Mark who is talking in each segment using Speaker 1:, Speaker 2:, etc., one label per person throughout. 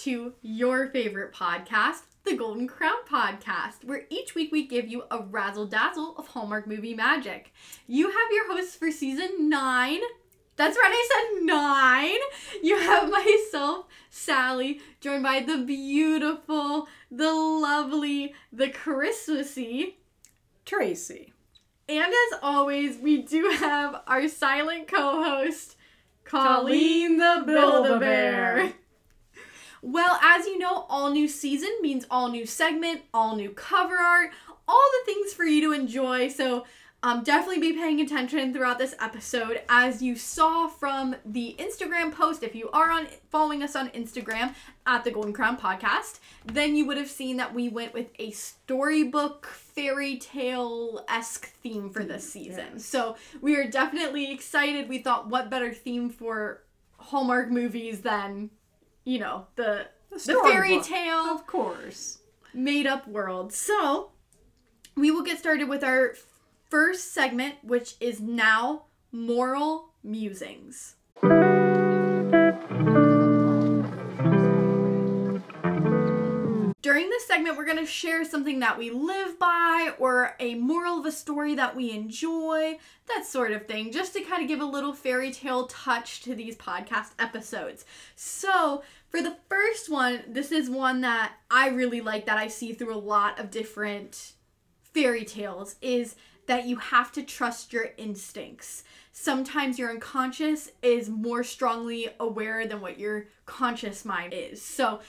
Speaker 1: to your favorite podcast, the Golden Crown Podcast, where each week we give you a razzle dazzle of Hallmark movie magic. You have your hosts for season nine. That's right, I said nine. You have myself, Sally, joined by the beautiful, the lovely, the Christmassy,
Speaker 2: Tracey.
Speaker 1: and as always, we do have our silent co-host, Colleen
Speaker 2: Colleen the
Speaker 1: Build-A-Bear. Well, as you know, all new season means all new segment, all new cover art, all the things for you to enjoy. So, um, definitely be paying attention throughout this episode. As you saw from the Instagram post, if you are on following us on Instagram at the Golden Crown Podcast, then you would have seen that we went with a storybook fairy tale esque theme for this season.
Speaker 2: Yes.
Speaker 1: So we are definitely excited. We thought, what better theme for Hallmark movies than, you know, the the, fairy
Speaker 2: storybook.
Speaker 1: tale
Speaker 2: Of course.
Speaker 1: made up world. So, we will get started with our first segment, which is now moral musings. During this segment, we're going to share something that we live by or a moral of a story that we enjoy, that sort of thing, just to kind of give a little fairy tale touch to these podcast episodes. So, for the first one, this is one that I really like that I see through a lot of different fairy tales is that you have to trust your instincts. Sometimes your unconscious is more strongly aware than what your conscious mind is. So,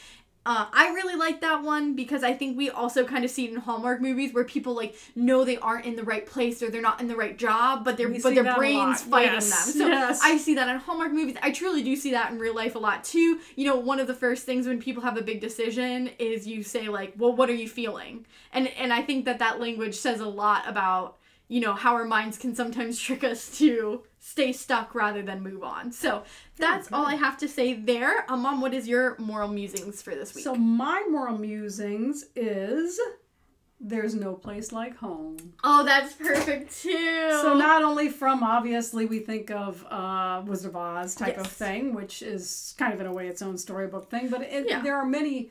Speaker 1: uh, I really like that one because I think we also kind of see it in Hallmark movies where people like know they aren't in the right place or they're not in the right job, but their but their brains fighting
Speaker 2: Yes.
Speaker 1: them. So
Speaker 2: Yes.
Speaker 1: I see that in Hallmark movies. I truly do see that in real life a lot too. You know, one of the first things when people have a big decision is you say like, "Well, what are you feeling?" And and I think that that language says a lot about you know how our minds can sometimes trick us to stay stuck rather than move on. So that's all I have to say there. Um, Mom, what is your moral musings for this week?
Speaker 2: So my moral musings is there's no place like home.
Speaker 1: oh, that's perfect too.
Speaker 2: So not only from obviously we think of uh, Wizard of Oz type of thing, which is kind of in a way its own storybook thing, but it,
Speaker 1: Yeah.
Speaker 2: there are many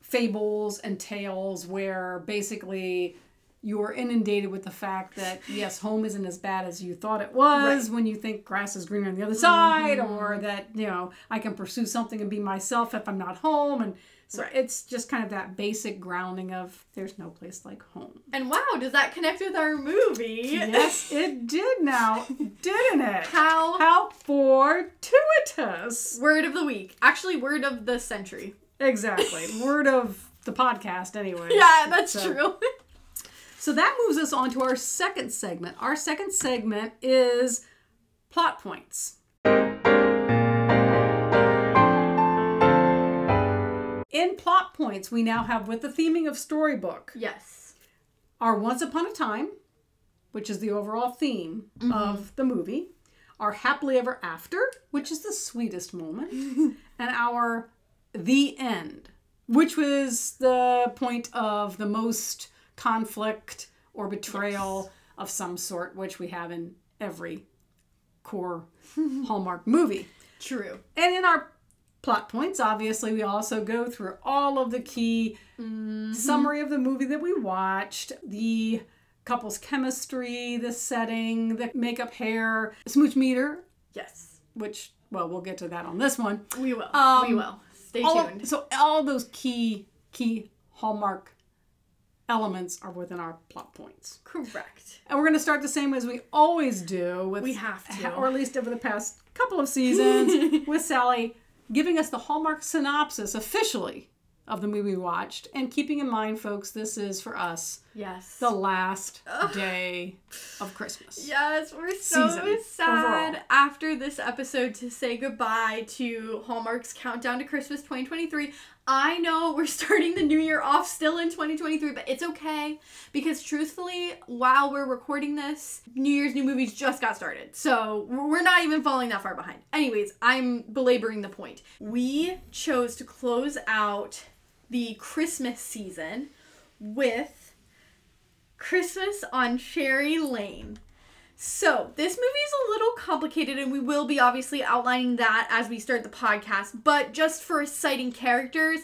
Speaker 2: fables and tales where basically you're inundated with the fact that yes, home isn't as bad as you thought it was when you think grass is greener on the other side,
Speaker 1: Mm-hmm.
Speaker 2: or that you know I can pursue something and be myself if I'm not home, and so
Speaker 1: Right.
Speaker 2: it's just kind of that basic grounding of there's no place like home.
Speaker 1: and wow, does that connect with our movie?
Speaker 2: Yes, it did now, didn't it?
Speaker 1: How
Speaker 2: How fortuitous.
Speaker 1: word of the week? Actually, word of the century.
Speaker 2: Exactly. Word of the podcast, anyway.
Speaker 1: Yeah, that's
Speaker 2: So-
Speaker 1: true.
Speaker 2: So that moves us on to our second segment. Our second segment is plot points. In plot points, we now have, with the theming of storybook,
Speaker 1: yes.
Speaker 2: our Once Upon a Time, which is the overall theme mm-hmm. of the movie, our Happily Ever After, which is the sweetest moment, and our The End, which was the point of the most conflict or betrayal of some sort, which we have in every core Hallmark movie.
Speaker 1: True.
Speaker 2: And in our plot points, obviously, we also go through all of the key summary of the movie that we watched, the couple's chemistry, the setting, the makeup, hair, smooch meter,
Speaker 1: Yes.
Speaker 2: which, well, we'll get to that on this one.
Speaker 1: We will.
Speaker 2: Um,
Speaker 1: we will. Stay tuned.
Speaker 2: of, so all those key key Hallmark elements are within our plot points.
Speaker 1: Correct.
Speaker 2: And we're going to start the same as we always do with
Speaker 1: We have to.
Speaker 2: or at least over the past couple of seasons with Sally giving us the Hallmark synopsis officially of the movie we watched and keeping in mind folks this is for us
Speaker 1: Yes.
Speaker 2: the last day of Christmas.
Speaker 1: Yes, we're so
Speaker 2: Season,
Speaker 1: sad
Speaker 2: overall.
Speaker 1: after this episode to say goodbye to Hallmark's Countdown to Christmas 2023. I know we're starting the new year off still in 2023, but it's okay because truthfully, while we're recording this, New Year's new movies just got started. So we're not even falling that far behind. Anyways, I'm belaboring the point. We chose to close out the Christmas season with Christmas on Cherry Lane. So, this movie is a little complicated, and we will be obviously outlining that as we start the podcast. But just for citing characters,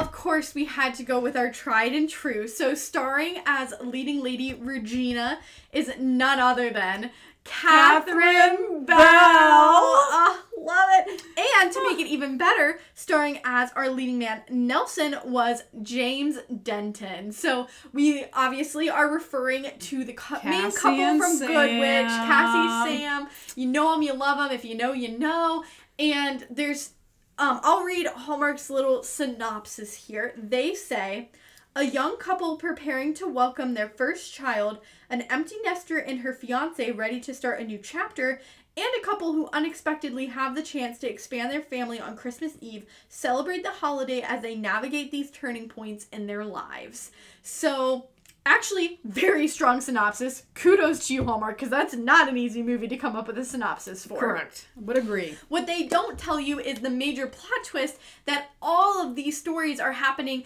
Speaker 1: of course, we had to go with our tried and true. So, starring as leading lady Regina is none other than Catherine,
Speaker 2: Catherine
Speaker 1: Bell.
Speaker 2: Bell.
Speaker 1: Ah, love it. And to make it even better, starring as our leading man Nelson was James Denton. So we obviously are referring to the cou- main couple from Good Witch, Cassie, Sam. You know them, you love them. If you know, you know. And there's, um, I'll read Hallmark's little synopsis here. They say. A young couple preparing to welcome their first child, an empty nester and her fiance ready to start a new chapter, and a couple who unexpectedly have the chance to expand their family on Christmas Eve celebrate the holiday as they navigate these turning points in their lives. So, actually, very strong synopsis. Kudos to you, Hallmark, because that's not an easy movie to come up with a synopsis for.
Speaker 2: Correct. Would agree.
Speaker 1: What they don't tell you is the major plot twist that all of these stories are happening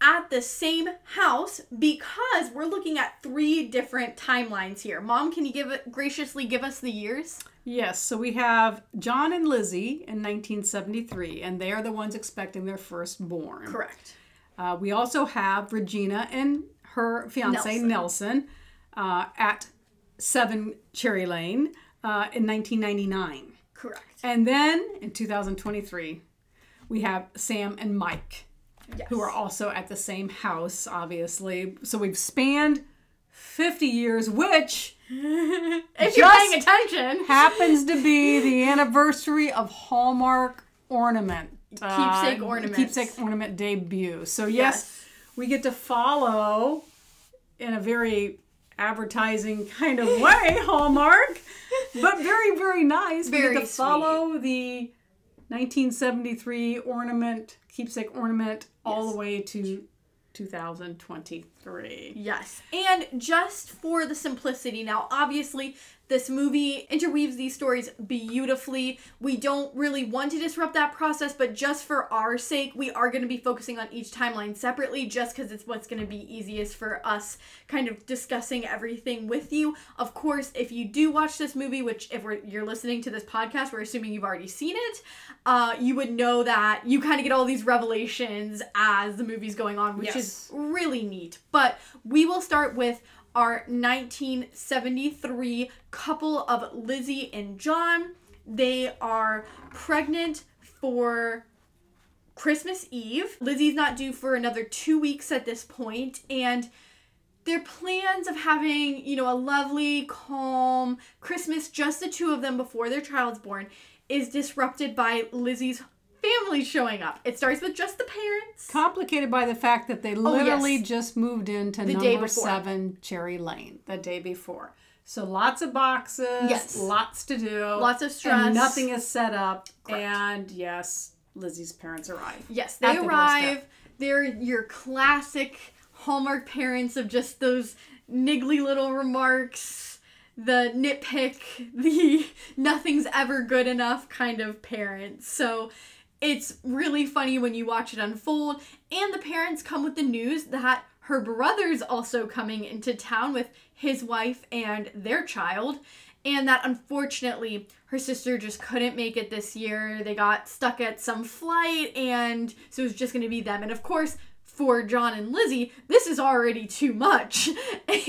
Speaker 1: at the same house because we're looking at three different timelines here. Mom, can you give graciously give us the years?
Speaker 2: Yes, so we have John and Lizzie in 1973, and they are the ones expecting their firstborn.
Speaker 1: Correct.
Speaker 2: Uh, we also have Regina and her fiance
Speaker 1: Nelson.
Speaker 2: Nelson, uh, at 7 Cherry Lane uh, in 1999.
Speaker 1: Correct.
Speaker 2: And then in 2023, we have Sam and Mike,
Speaker 1: Yes.
Speaker 2: who are also at the same house, obviously. So we've spanned 50 years, which
Speaker 1: if you're paying attention.
Speaker 2: happens to be the anniversary of Hallmark Ornament. uh,
Speaker 1: Keepsake Ornaments.
Speaker 2: Keepsake Ornament debut. So, yes, we get to follow in a very advertising kind of way Hallmark, but very, very nice. we get to follow the 1973 ornament, keepsake ornament, all the way to 2023.
Speaker 1: Yes. And just for the simplicity, now, obviously, this movie interweaves these stories beautifully. We don't really want to disrupt that process, but just for our sake, we are going to be focusing on each timeline separately just because it's what's going to be easiest for us kind of discussing everything with you. Of course, if you do watch this movie, which if we're, you're listening to this podcast, we're assuming you've already seen it, uh, you would know that you kind of get all these revelations as the movie's going on, which is really neat. But we will start with our 1973 couple of Lizzie and John. They are pregnant for Christmas Eve. Lizzie's not due for another two weeks at this point, and their plans of having, you know, a lovely, calm Christmas, just the two of them before their child's born, is disrupted by Lizzie's family showing up. It starts with just the parents.
Speaker 2: Complicated by the fact that they oh, literally
Speaker 1: Oh, yes.
Speaker 2: just moved into
Speaker 1: The
Speaker 2: number seven Cherry Lane the day before. So lots of boxes,
Speaker 1: Yes.
Speaker 2: lots to do,
Speaker 1: Lots of stress.
Speaker 2: and nothing is set up.
Speaker 1: Correct.
Speaker 2: And yes, Lizzie's parents arrive.
Speaker 1: Yes, they arrive.
Speaker 2: doorstep.
Speaker 1: They're your classic Hallmark parents of just those niggly little remarks, the nitpick, the nothing's ever good enough kind of parents. So it's really funny when you watch it unfold. And the parents come with the news that her brother's also coming into town with his wife and their child. And that unfortunately her sister just couldn't make it this year. They got stuck at some flight, and so it was just gonna be them. And of course, for John and Lizzie, this is already too much.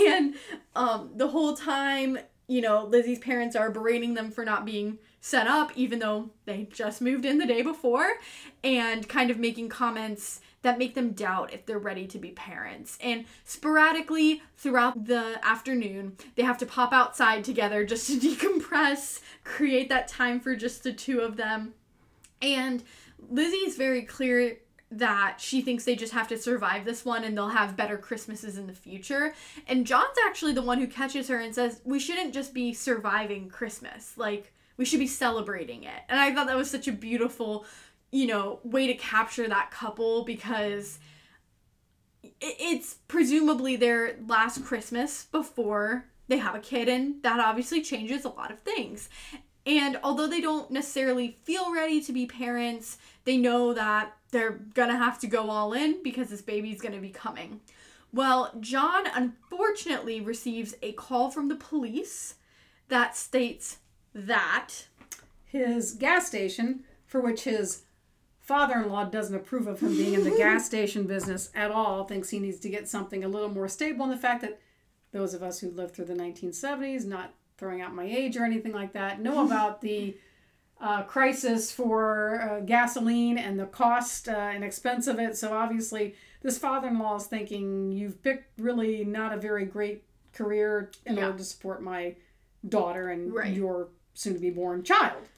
Speaker 1: And um, the whole time, you know, Lizzie's parents are berating them for not being set up, even though they just moved in the day before, and kind of making comments that make them doubt if they're ready to be parents. And sporadically throughout the afternoon, they have to pop outside together just to decompress, create that time for just the two of them. And Lizzie's very clear that she thinks they just have to survive this one and they'll have better Christmases in the future. And John's actually the one who catches her and says, We shouldn't just be surviving Christmas. Like, we should be celebrating it. And I thought that was such a beautiful, you know, way to capture that couple because it's presumably their last Christmas before they have a kid, and that obviously changes a lot of things. And although they don't necessarily feel ready to be parents, they know that they're gonna have to go all in because this baby's gonna be coming. Well, John unfortunately receives a call from the police that states that
Speaker 2: his gas station, for which his father in law doesn't approve of him being in the gas station business at all, thinks he needs to get something a little more stable. And the fact that those of us who lived through the 1970s, not throwing out my age or anything like that, know about the uh, crisis for uh, gasoline and the cost uh, and expense of it. So obviously, this father in law is thinking, you've picked really not a very great career in
Speaker 1: Yeah.
Speaker 2: order to support my daughter and
Speaker 1: Right.
Speaker 2: your soon to be born child.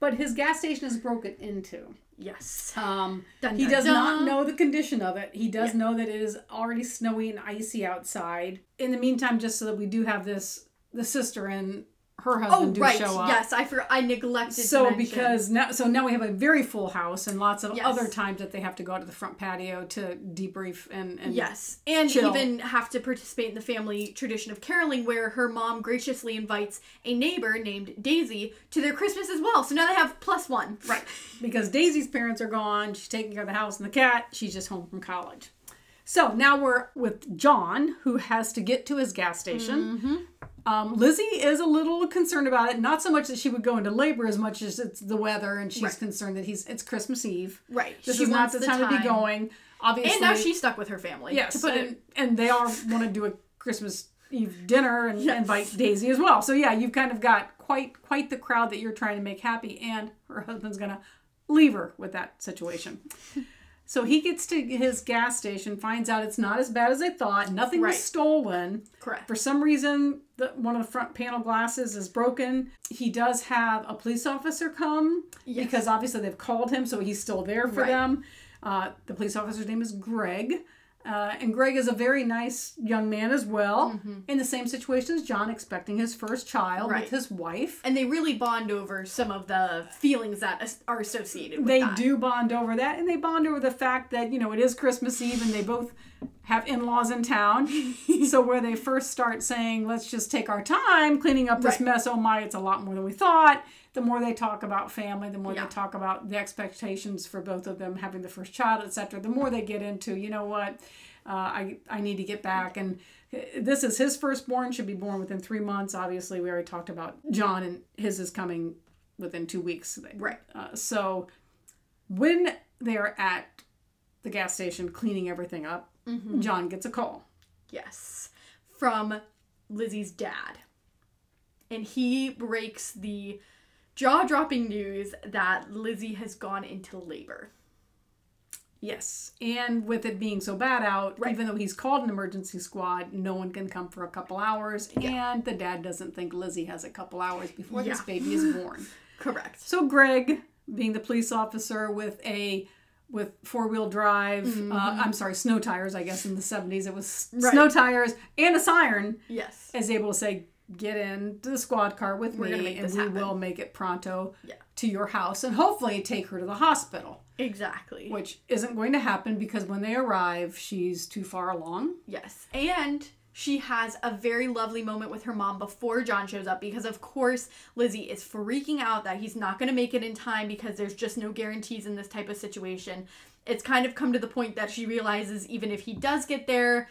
Speaker 2: But his gas station is broken into.
Speaker 1: yes.
Speaker 2: Um,
Speaker 1: Dun,
Speaker 2: he
Speaker 1: dun,
Speaker 2: does not know the condition of it. He does know that it is already snowy and icy outside. In the meantime, just so that we do have this, the sister and her oh, husband
Speaker 1: Oh
Speaker 2: do
Speaker 1: right,
Speaker 2: show up.
Speaker 1: yes, I for I neglected.
Speaker 2: So because now, so now we have a very full house and lots of
Speaker 1: Yes.
Speaker 2: other times that they have to go out to the front patio to debrief and, and
Speaker 1: Yes, and
Speaker 2: chill.
Speaker 1: even have to participate in the family tradition of caroling, where her mom graciously invites a neighbor named Daisy to their Christmas as well. So now they have plus one.
Speaker 2: Right. Because Daisy's parents are gone. She's taking care of the house and the cat. She's just home from college. So now we're with John, who has to get to his gas station.
Speaker 1: Mm-hmm.
Speaker 2: Um, Lizzie is a little concerned about it. Not so much that she would go into labor as much as it's the weather, and she's
Speaker 1: Right.
Speaker 2: concerned that he's it's Christmas Eve.
Speaker 1: Right.
Speaker 2: This
Speaker 1: She
Speaker 2: is not the,
Speaker 1: the
Speaker 2: time, to be going. Obviously,
Speaker 1: And now she's stuck with her family.
Speaker 2: yes,
Speaker 1: To put
Speaker 2: and,
Speaker 1: it.
Speaker 2: and they all want to do a Christmas Eve dinner and
Speaker 1: Yes.
Speaker 2: invite Daisy as well. So yeah, you've kind of got quite quite the crowd that you're trying to make happy, and her husband's gonna leave her with that situation. So he gets to his gas station, finds out it's not as bad as they thought. Nothing
Speaker 1: Right.
Speaker 2: was stolen.
Speaker 1: Correct.
Speaker 2: For some reason, the, one of the front panel glasses is broken. He does have a police officer come
Speaker 1: Yes.
Speaker 2: because obviously they've called him, so he's still there for
Speaker 1: Right.
Speaker 2: them. Uh, the police officer's name is Greg. Uh, and Greg is a very nice young man as well, in the same situation as John, expecting his first child
Speaker 1: Mm-hmm. Right.
Speaker 2: with his wife.
Speaker 1: And they really bond over some of the feelings that are associated with
Speaker 2: They
Speaker 1: that.
Speaker 2: do bond over that, and they bond over the fact that, you know, it is Christmas Eve and they both have in laws in town. so, where they first start saying, let's just take our time cleaning up this
Speaker 1: Right.
Speaker 2: mess, oh my, it's a lot more than we thought. The more they talk about family, the more
Speaker 1: Yeah.
Speaker 2: they talk about the expectations for both of them having the first child, etc. The more they get into, you know what, uh, I, I need to get back. And uh, this is his firstborn, should be born within three months. Obviously, we already talked about John, and his is coming within two weeks.
Speaker 1: Right.
Speaker 2: Uh, so when they're at the gas station cleaning everything up,
Speaker 1: Mm-hmm.
Speaker 2: John gets a call.
Speaker 1: Yes. From Lizzie's dad. And he breaks the jaw dropping news that Lizzie has gone into labor.
Speaker 2: Yes. And with it being so bad out,
Speaker 1: Right.
Speaker 2: even though he's called an emergency squad, no one can come for a couple hours. And the dad doesn't think Lizzie has a couple hours before this baby is born.
Speaker 1: Correct.
Speaker 2: So Greg, being the police officer with a with four wheel drive, uh, I'm sorry, snow tires. I guess in the 70s it was
Speaker 1: Mm-hmm. Right.
Speaker 2: snow tires and a siren.
Speaker 1: Yes.
Speaker 2: is able to say, "Get into the squad car with
Speaker 1: We're
Speaker 2: me, and we
Speaker 1: happen."
Speaker 2: will make it pronto
Speaker 1: Yeah.
Speaker 2: to your house, and hopefully take her to the hospital."
Speaker 1: Exactly.
Speaker 2: Which isn't going to happen because when they arrive, she's too far along.
Speaker 1: Yes. And she has a very lovely moment with her mom before John shows up because, of course, Lizzie is freaking out that he's not going to make it in time because there's just no guarantees in this type of situation. It's kind of come to the point that she realizes even if he does get there,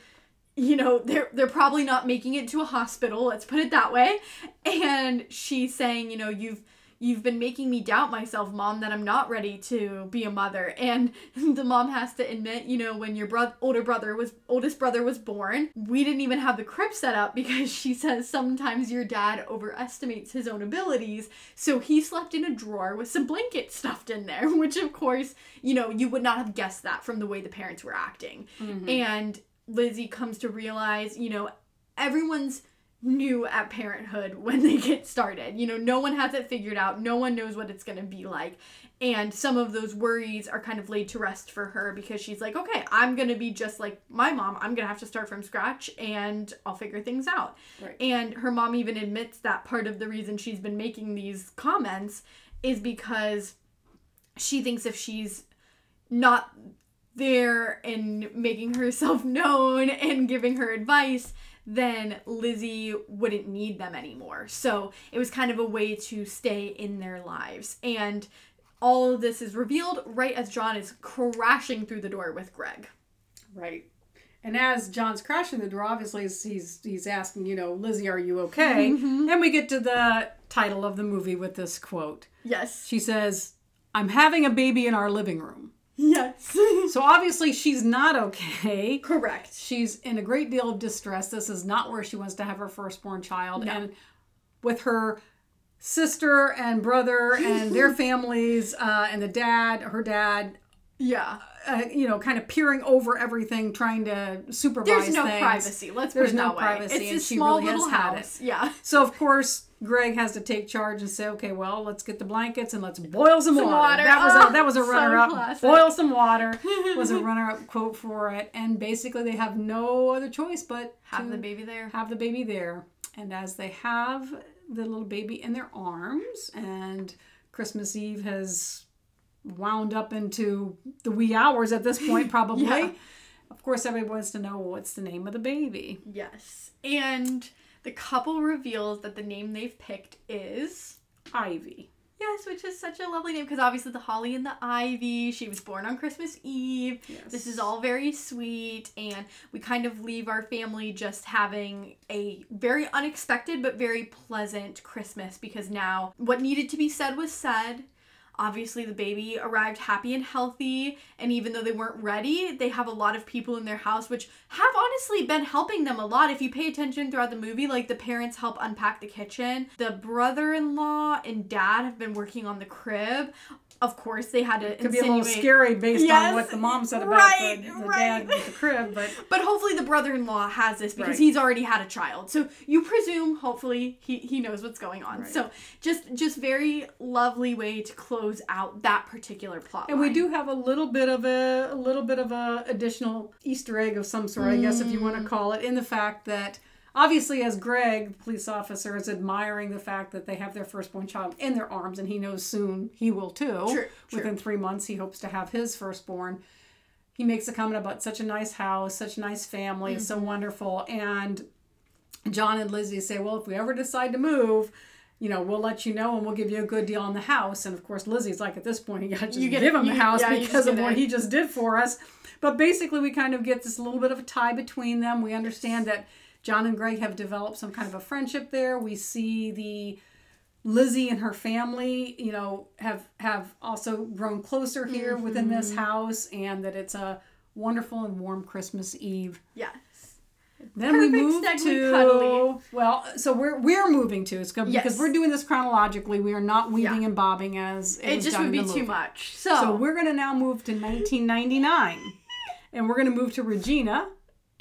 Speaker 1: you know, they're they're probably not making it to a hospital, let's put it that way. And she's saying, you know, you've you've been making me doubt myself, mom, that I'm not ready to be a mother. And the mom has to admit, you know, when your bro- older brother was oldest brother was born, we didn't even have the crib set up because she says sometimes your dad overestimates his own abilities. So he slept in a drawer with some blankets stuffed in there, which of course, you know, you would not have guessed that from the way the parents were acting. Mm-hmm. And Lizzie comes to realize, you know, everyone's new at parenthood when they get started. You know, no one has it figured out. No one knows what it's going to be like. And some of those worries are kind of laid to rest for her because she's like, okay, I'm going to be just like my mom. I'm going to have to start from scratch and I'll figure things out.
Speaker 2: Right.
Speaker 1: And her mom even admits that part of the reason she's been making these comments is because she thinks if she's not there and making herself known and giving her advice, then Lizzie wouldn't need them anymore. So it was kind of a way to stay in their lives. And all of this is revealed right as John is crashing through the door with Greg.
Speaker 2: Right. And as John's crashing the door, obviously he's he's asking, you know, Lizzie, are you okay? Mm-hmm. And we get to the title of the movie with this quote.
Speaker 1: Yes.
Speaker 2: She says, "I'm having a baby in our living room."
Speaker 1: Yes.
Speaker 2: So obviously she's not okay.
Speaker 1: Correct.
Speaker 2: She's in a great deal of distress. This is not where she wants to have her firstborn child.
Speaker 1: No.
Speaker 2: And with her sister and brother and their families uh, and the dad, her dad,
Speaker 1: Yeah.
Speaker 2: uh, you know, kind of peering over everything, trying to supervise
Speaker 1: There's no
Speaker 2: things.
Speaker 1: privacy. Let's
Speaker 2: There's no
Speaker 1: that way.
Speaker 2: privacy,
Speaker 1: It's a small
Speaker 2: really
Speaker 1: little house. Yeah.
Speaker 2: So of course Greg has to take charge and say, okay, well, let's get the blankets and let's boil some,
Speaker 1: Some
Speaker 2: water.
Speaker 1: water.
Speaker 2: That was
Speaker 1: Oh,
Speaker 2: a, that was a
Speaker 1: so
Speaker 2: runner up.
Speaker 1: classic.
Speaker 2: Boil some water was a runner up quote for it, and basically they have no other choice but
Speaker 1: Have the baby there.
Speaker 2: have the baby there. And as they have the little baby in their arms, and Christmas Eve has wound up into the wee hours at this point, probably.
Speaker 1: Yeah.
Speaker 2: Of course, everybody wants to know what's the name of the baby.
Speaker 1: Yes. And the couple reveals that the name they've picked is
Speaker 2: Ivy.
Speaker 1: Yes, which is such a lovely name because obviously the holly and the ivy. She was born on Christmas Eve.
Speaker 2: Yes.
Speaker 1: This is all very sweet, and we kind of leave our family just having a very unexpected but very pleasant Christmas because now what needed to be said was said. Obviously, the baby arrived happy and healthy, and even though they weren't ready, they have a lot of people in their house, which have honestly been helping them a lot. If you pay attention throughout the movie, like the parents help unpack the kitchen, the brother in law and dad have been working on the crib. Of course, they had to it
Speaker 2: Could be a little scary based
Speaker 1: Yes,
Speaker 2: on what the mom said about
Speaker 1: right,
Speaker 2: the, the
Speaker 1: right.
Speaker 2: dad with the crib, but
Speaker 1: But hopefully the brother-in-law has this because
Speaker 2: Right.
Speaker 1: he's already had a child. So you presume hopefully he, he knows what's going on. So just just very lovely way to close out that particular plot.
Speaker 2: and we do have a little bit of a, a little bit of a additional Easter egg of some sort, I guess, if you want
Speaker 1: Mm.
Speaker 2: to call it, in the fact that obviously, as Greg, the police officer, is admiring the fact that they have their firstborn child in their arms, and he knows soon he will too.
Speaker 1: True, true.
Speaker 2: Within three months, he hopes to have his firstborn. He makes a comment about such a nice house, such a nice family, it's so
Speaker 1: Mm-hmm.
Speaker 2: wonderful, and John and Lizzie say, well, if we ever decide to move, you know, we'll let you know and we'll give you a good deal on the house. And of course, Lizzie's like, at this point, you got to just
Speaker 1: You get
Speaker 2: give him the house
Speaker 1: yeah,
Speaker 2: because of what he just did for us. But basically, we kind of get this little bit of a tie between them. We understand that John and Greg have developed some kind of a friendship there. We see the Lizzie and her family, you know, have have also grown closer here within
Speaker 1: Mm-hmm.
Speaker 2: this house, and that it's a wonderful and warm Christmas Eve.
Speaker 1: Yes.
Speaker 2: Then we move to
Speaker 1: cuddly.
Speaker 2: well, so we're we're moving to it's good
Speaker 1: Yes.
Speaker 2: because we're doing this chronologically. We are not weaving
Speaker 1: Yeah.
Speaker 2: and bobbing as it,
Speaker 1: It just would be too
Speaker 2: movie.
Speaker 1: much. So,
Speaker 2: So we're gonna now move to 1999, and we're gonna move to Regina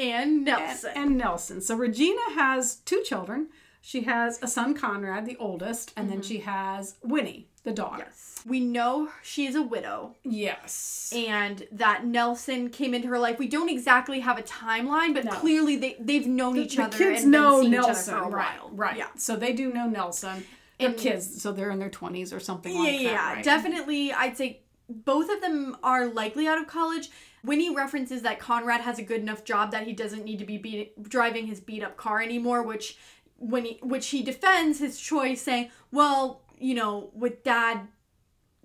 Speaker 1: and
Speaker 2: and,
Speaker 1: Nelson.
Speaker 2: and Nelson. So Regina has two children. She has a son, Conrad, the oldest, and then she has Winnie, the daughter.
Speaker 1: Mm-hmm. yes. We know she is a widow
Speaker 2: Yes.
Speaker 1: and that Nelson came into her life. We don't exactly have a timeline, but
Speaker 2: No.
Speaker 1: clearly they, they've known each
Speaker 2: the
Speaker 1: other
Speaker 2: kids
Speaker 1: and
Speaker 2: know Nelson,
Speaker 1: each other for a
Speaker 2: right?
Speaker 1: while.
Speaker 2: Right.
Speaker 1: Yeah.
Speaker 2: So they do know Nelson.
Speaker 1: And-
Speaker 2: kids, so they're in their 20s or something
Speaker 1: Yeah,
Speaker 2: like
Speaker 1: yeah,
Speaker 2: that.
Speaker 1: yeah.
Speaker 2: right?
Speaker 1: definitely. I'd say both of them are likely out of college. Winnie references that Conrad has a good enough job that he doesn't need to be beat, driving his beat up car anymore, which when he which he defends his choice, saying, "Well, you know, with Dad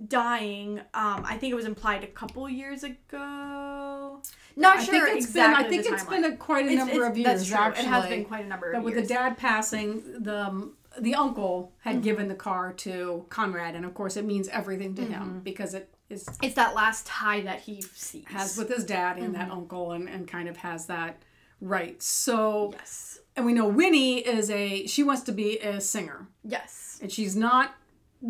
Speaker 1: dying, um, I think it was implied a couple years ago. Not
Speaker 2: I
Speaker 1: sure
Speaker 2: think it's
Speaker 1: exactly.
Speaker 2: been. I think it's
Speaker 1: timeline.
Speaker 2: been a, quite a
Speaker 1: It's-
Speaker 2: number
Speaker 1: it's-
Speaker 2: of years.
Speaker 1: That's true.
Speaker 2: Actually,
Speaker 1: It has been quite a number of
Speaker 2: with
Speaker 1: years.
Speaker 2: With the dad passing, the the uncle had
Speaker 1: Mm-hmm.
Speaker 2: given the car to Conrad, and of course, it means everything to
Speaker 1: Mm-hmm.
Speaker 2: him because it is
Speaker 1: it's that last tie that he sees.
Speaker 2: has with his dad and
Speaker 1: Mm-hmm.
Speaker 2: that uncle, and and kind of has that right. So,
Speaker 1: yes,
Speaker 2: and we know Winnie is a she wants to be a singer,
Speaker 1: yes,
Speaker 2: and she's not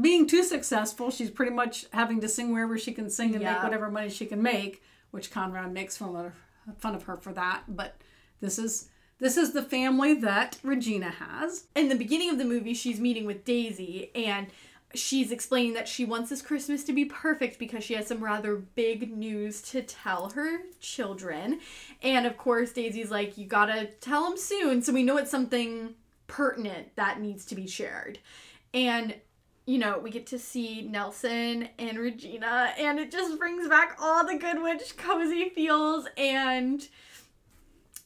Speaker 2: being too successful. She's pretty much having to sing wherever she can sing and
Speaker 1: Yeah.
Speaker 2: make whatever money she can make, which Conrad makes fun of, fun of her for that. But this is this is the family that Regina has.
Speaker 1: in the beginning of the movie, she's meeting with Daisy and she's explaining that she wants this Christmas to be perfect because she has some rather big news to tell her children. And of course, Daisy's like, You gotta tell them soon. So we know it's something pertinent that needs to be shared. And you know, we get to see Nelson and Regina, and it just brings back all the good witch cozy feels and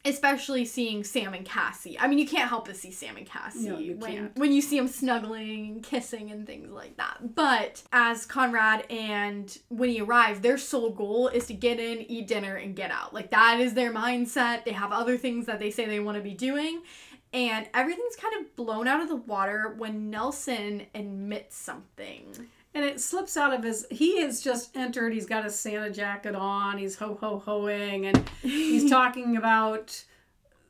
Speaker 1: especially seeing Sam and Cassie. I mean, you can't help but see Sam and Cassie
Speaker 2: No, you
Speaker 1: when
Speaker 2: can't.
Speaker 1: when you see them snuggling and kissing and things like that. But as Conrad and Winnie arrive, their sole goal is to get in, eat dinner, and get out. Like that is their mindset. They have other things that they say they want to be doing. And everything's kind of blown out of the water when Nelson admits something.
Speaker 2: And it slips out of his. He has just entered. He's got his Santa jacket on. He's ho ho hoing, and he's talking about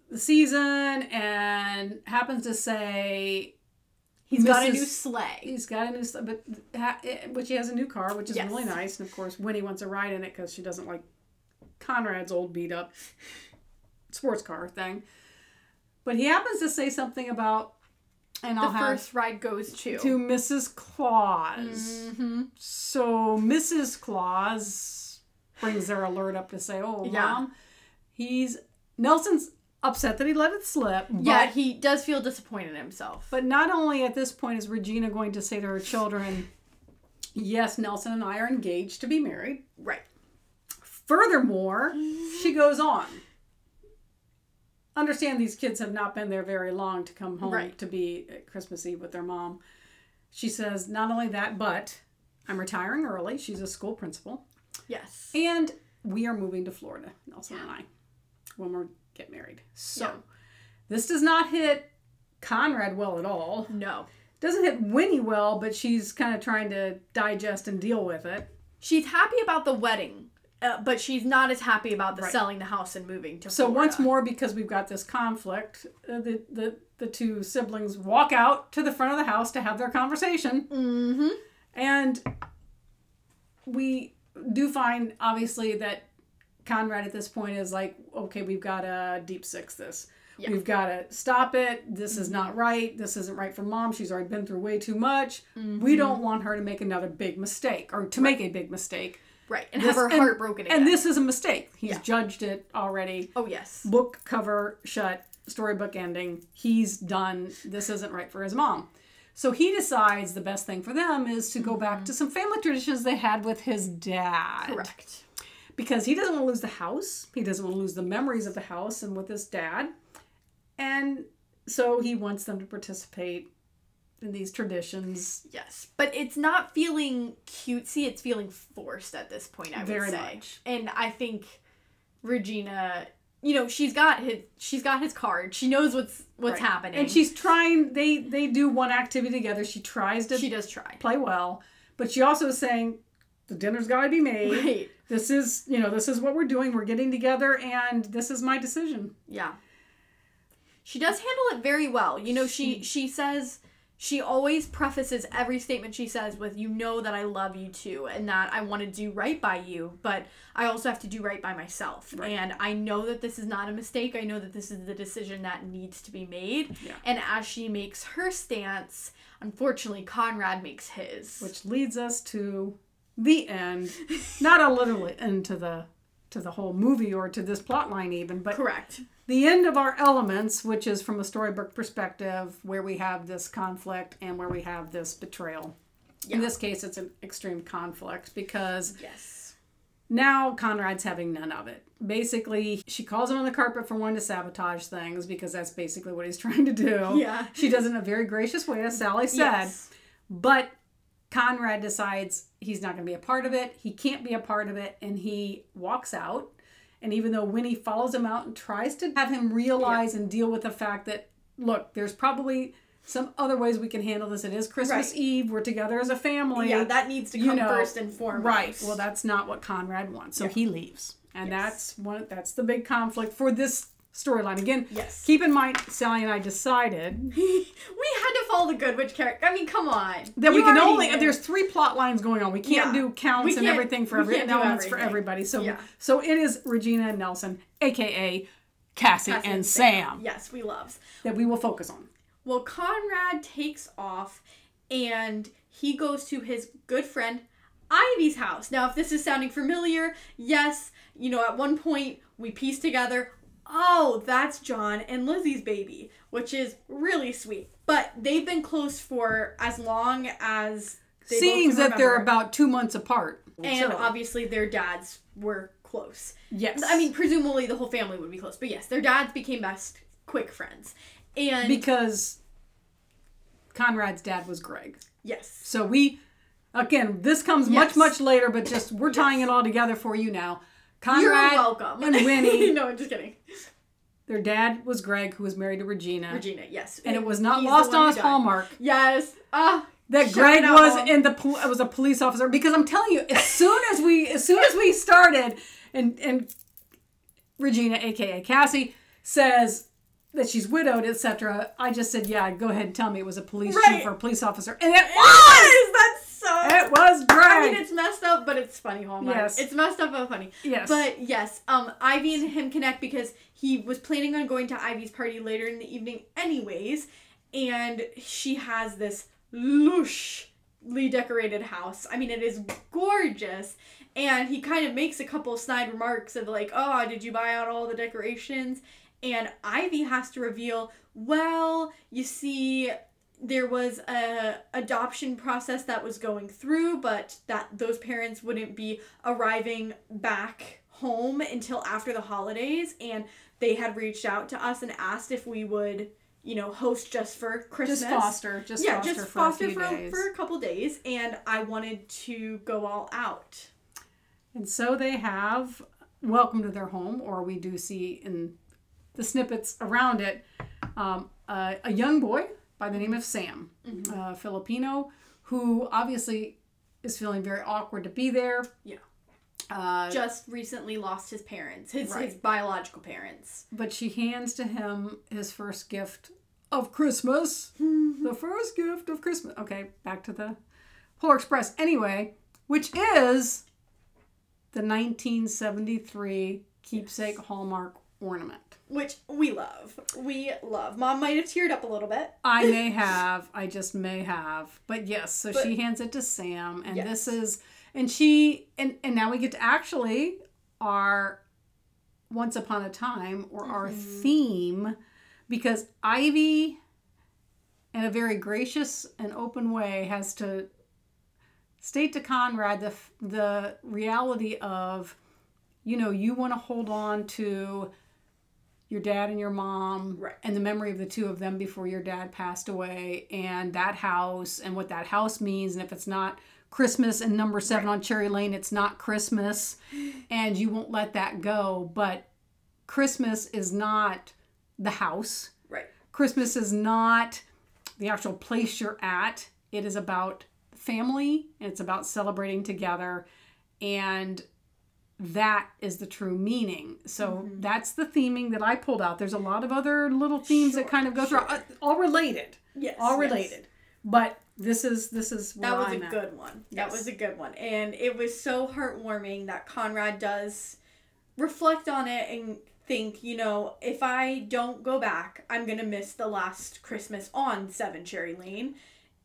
Speaker 2: the season, and happens to say
Speaker 1: He's got a new sleigh.
Speaker 2: he's got a new, s- but ha, which he has a new car, which is
Speaker 1: Yes.
Speaker 2: really nice. And of course, Winnie wants a ride in it because she doesn't like Conrad's old beat up sports car thing. But he happens to say something about, and
Speaker 1: The
Speaker 2: I'll have
Speaker 1: first ride goes to.
Speaker 2: to Mrs. Claus.
Speaker 1: Mhm.
Speaker 2: So Mrs. Claus brings their alert up to say, "Oh,
Speaker 1: Yeah.
Speaker 2: mom, he's Nelson's upset that he let it slip." But,
Speaker 1: Yeah, he does feel disappointed in himself.
Speaker 2: but not only at this point is Regina going to say to her children, "Yes, Nelson and I are engaged to be married."
Speaker 1: right.
Speaker 2: Furthermore, she goes on. Understand these kids have not been there very long to come home
Speaker 1: Right.
Speaker 2: to be at Christmas Eve with their mom. She says, not only that, but I'm retiring early. She's a school principal.
Speaker 1: Yes.
Speaker 2: And we are moving to Florida, Nelson and I, when we get married. So
Speaker 1: Yeah.
Speaker 2: this does not hit Conrad well at all.
Speaker 1: No.
Speaker 2: Doesn't hit Winnie well, but she's kind of trying to digest and deal with it.
Speaker 1: She's happy about the wedding, uh, but she's not as happy about the
Speaker 2: Right.
Speaker 1: selling the house and moving to
Speaker 2: So
Speaker 1: Florida.
Speaker 2: once more, because we've got this conflict, uh, the, the the two siblings walk out to the front of the house to have their conversation,
Speaker 1: Mm-hmm.
Speaker 2: and we do find obviously that Conrad at this point is like, okay, we've got to deep six this.
Speaker 1: Yeah. Mm-hmm.
Speaker 2: We've got to stop it. This is not right. This isn't right for mom. She's already been through way too much.
Speaker 1: Mm-hmm.
Speaker 2: We don't want her to make another big mistake or to make a big mistake.
Speaker 1: Right. And
Speaker 2: This-
Speaker 1: have her
Speaker 2: and-
Speaker 1: heart broken again.
Speaker 2: And this is a mistake. He's
Speaker 1: Yeah.
Speaker 2: judged it already
Speaker 1: Oh yes.
Speaker 2: book cover shut, storybook ending. He's done. This isn't right for his mom. So he decides the best thing for them is to go back to mm-hmm. some family traditions they had with his dad.
Speaker 1: Correct.
Speaker 2: Because he doesn't want to lose the house. He doesn't want to lose the memories of the house and with his dad. And so he wants them to participate in these traditions.
Speaker 1: Yes. But it's not feeling cutesy, it's feeling forced at this point, I would
Speaker 2: Very
Speaker 1: say.
Speaker 2: much.
Speaker 1: And I think Regina you know, she's got his she's got his card. She knows what's what's
Speaker 2: Right.
Speaker 1: happening.
Speaker 2: And she's trying, they, they do one activity together. She tries to
Speaker 1: she does try.
Speaker 2: play well, but she also is saying the dinner's got to be made.
Speaker 1: Right.
Speaker 2: This is, you know, this is what we're doing. We're getting together, and this is my decision.
Speaker 1: Yeah. She does handle it very well. You know, she she says she always prefaces every statement she says with you know that I love you too and that I want to do right by you, but I also have to do right by myself.
Speaker 2: Right.
Speaker 1: And I know that this is not a mistake. I know that this is the decision that needs to be made.
Speaker 2: Yeah.
Speaker 1: And as she makes her stance, unfortunately Conrad makes his.
Speaker 2: Which leads us to the end, not a literal end to the to the whole movie or to this plot line even, but
Speaker 1: correct.
Speaker 2: The end of our elements, which is from a storybook perspective, where we have this conflict and where we have this betrayal. In this case, it's an extreme conflict because
Speaker 1: Yes.
Speaker 2: now Conrad's having none of it. Basically, she calls him on the carpet for wanting to sabotage things because that's basically what he's trying to do.
Speaker 1: Yeah.
Speaker 2: She does it in a very gracious way, as Sally said.
Speaker 1: Yes.
Speaker 2: But Conrad decides he's not going to be a part of it. He can't be a part of it, and he walks out. And even though Winnie follows him out and tries to have him realize and deal with the fact that, look, there's probably some other ways we can handle this. It is Christmas
Speaker 1: Right.
Speaker 2: Eve. We're together as a family.
Speaker 1: Yeah, that needs to
Speaker 2: you
Speaker 1: come
Speaker 2: know,
Speaker 1: first and foremost.
Speaker 2: Right. Well, that's not what Conrad wants. So
Speaker 1: Yeah.
Speaker 2: he leaves. And
Speaker 1: Yes.
Speaker 2: that's one that's the big conflict for this storyline. Again,
Speaker 1: Yes.
Speaker 2: keep in mind Sally and I decided
Speaker 1: we had to follow the good witch character. I mean, come on.
Speaker 2: that we can only
Speaker 1: knew.
Speaker 2: there's three plot lines going on. We can't
Speaker 1: Yeah.
Speaker 2: do counts and everything for every elements for everybody. So
Speaker 1: Yeah.
Speaker 2: so it is Regina and Nelson, aka Cassie,
Speaker 1: Cassie
Speaker 2: and Sam,
Speaker 1: Yes, we loves.
Speaker 2: that we will focus on.
Speaker 1: Well, Conrad takes off and he goes to his good friend Ivy's house. Now, if this is sounding familiar, yes, you know, at one point we pieced together, oh, that's John and Lizzie's baby, which is really sweet. But they've been close for as long as they
Speaker 2: Seeing that they're about two months apart.
Speaker 1: and
Speaker 2: So-
Speaker 1: obviously their dads were close.
Speaker 2: Yes.
Speaker 1: I mean, presumably the whole family would be close, but yes, their dads became best quick friends. And
Speaker 2: because Conrad's dad was Greg.
Speaker 1: yes,
Speaker 2: So we, again, this comes much, much later, but just we're tying
Speaker 1: Yes.
Speaker 2: it all together for you now.
Speaker 1: You're
Speaker 2: Conrad
Speaker 1: welcome.
Speaker 2: and Winnie,
Speaker 1: no, I'm just kidding.
Speaker 2: their dad was Greg, who was married to Regina.
Speaker 1: Regina, yes,
Speaker 2: And it was not
Speaker 1: He's the
Speaker 2: lost
Speaker 1: one
Speaker 2: on
Speaker 1: who
Speaker 2: us
Speaker 1: died.
Speaker 2: Hallmark
Speaker 1: Yes. Ah.
Speaker 2: that
Speaker 1: shout
Speaker 2: Greg
Speaker 1: out,
Speaker 2: was in the pol- was a police officer because I'm telling you, as soon as we as soon as we started and and Regina, aka Cassie, says that she's widowed, etc. I just said, yeah, go ahead and tell me it was a police
Speaker 1: Right.
Speaker 2: chief or a police officer, and it was.
Speaker 1: Yes, that's so.
Speaker 2: It was Greg.
Speaker 1: I mean, it's messed up, but it's funny, Hallmark.
Speaker 2: Yes.
Speaker 1: It's messed up but funny.
Speaker 2: Yes.
Speaker 1: But yes, um, Ivy and him connect because he was planning on going to Ivy's party later in the evening, anyways, and she has this lushly decorated house. I mean, it is gorgeous. And he kind of makes a couple snide remarks of like, "Oh, did you buy out all the decorations?" And Ivy has to reveal, "Well, you see, there was a adoption process that was going through but that those parents wouldn't be arriving back home until after the holidays. And they had reached out to us and asked if we would you know host just for christmas.
Speaker 2: just foster, just
Speaker 1: yeah
Speaker 2: foster
Speaker 1: just
Speaker 2: for
Speaker 1: foster
Speaker 2: a few
Speaker 1: for,
Speaker 2: days.
Speaker 1: for a couple days and i wanted to go all out.
Speaker 2: And so they have welcome to their home, or we do see in the snippets around it um, uh, a young boy by the name of Sam,
Speaker 1: Mm-hmm.
Speaker 2: uh, Filipino, who obviously is feeling very awkward to be there.
Speaker 1: Yeah.
Speaker 2: Uh,
Speaker 1: just recently lost his parents his,
Speaker 2: Right.
Speaker 1: his biological parents
Speaker 2: but she hands to him his first gift of Christmas.
Speaker 1: Mm-hmm.
Speaker 2: the first gift of Christmas. Okay, back to the Polar Express. Anyway, which is the 1973 keepsake Hallmark ornament.
Speaker 1: Which we love we love mom might have teared up a little bit
Speaker 2: I may have, I just may have, but yes. So
Speaker 1: But-
Speaker 2: she hands it to Sam, and
Speaker 1: Yes.
Speaker 2: this is, and she, and and now we get to actually our once upon a time or our
Speaker 1: Mm-hmm.
Speaker 2: theme, because Ivy, in a very gracious and open way, has to state to Conrad the the reality of, you know, you want to hold on to your dad and your mom
Speaker 1: Right.
Speaker 2: and the memory of the two of them before your dad passed away and that house and what that house means. And if it's not christmas and number seven on cherry lane it's not christmas and you won't let that go. But christmas is not the house.
Speaker 1: Right.
Speaker 2: Christmas is not the actual place you're at. It is about family and it's about celebrating together. And that is the true meaning. So that's the theming that I pulled out. There's a lot of other little themes that kind of go through,
Speaker 1: sure.
Speaker 2: uh, all related,
Speaker 1: yes
Speaker 2: all
Speaker 1: yes.
Speaker 2: related. But this is this is
Speaker 1: That was
Speaker 2: I'm
Speaker 1: a
Speaker 2: at.
Speaker 1: good one. That was a good one. And it was so heartwarming that Conrad does reflect on it and think, you know, if I don't go back, I'm going to miss the last Christmas on 7 Cherry Lane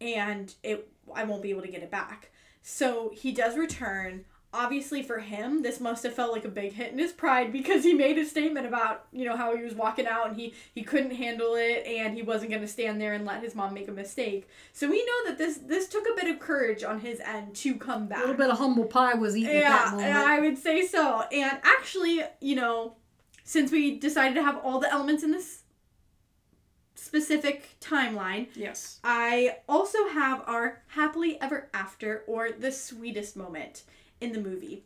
Speaker 1: and it I won't be able to get it back. So he does return. Obviously for him, this must have felt like a big hit in his pride because he made a statement about, you know, how he was walking out and he he couldn't handle it and he wasn't going to stand there and let his mom make a mistake. So we know that this this took a bit of courage on his end to come back.
Speaker 2: A little bit of humble pie was eaten at that
Speaker 1: Yeah,
Speaker 2: moment.
Speaker 1: yeah, I would say so. And actually, you know, since we decided to have all the elements in this specific timeline,
Speaker 2: yes.
Speaker 1: I also have our happily ever after or the sweetest moment in the movie.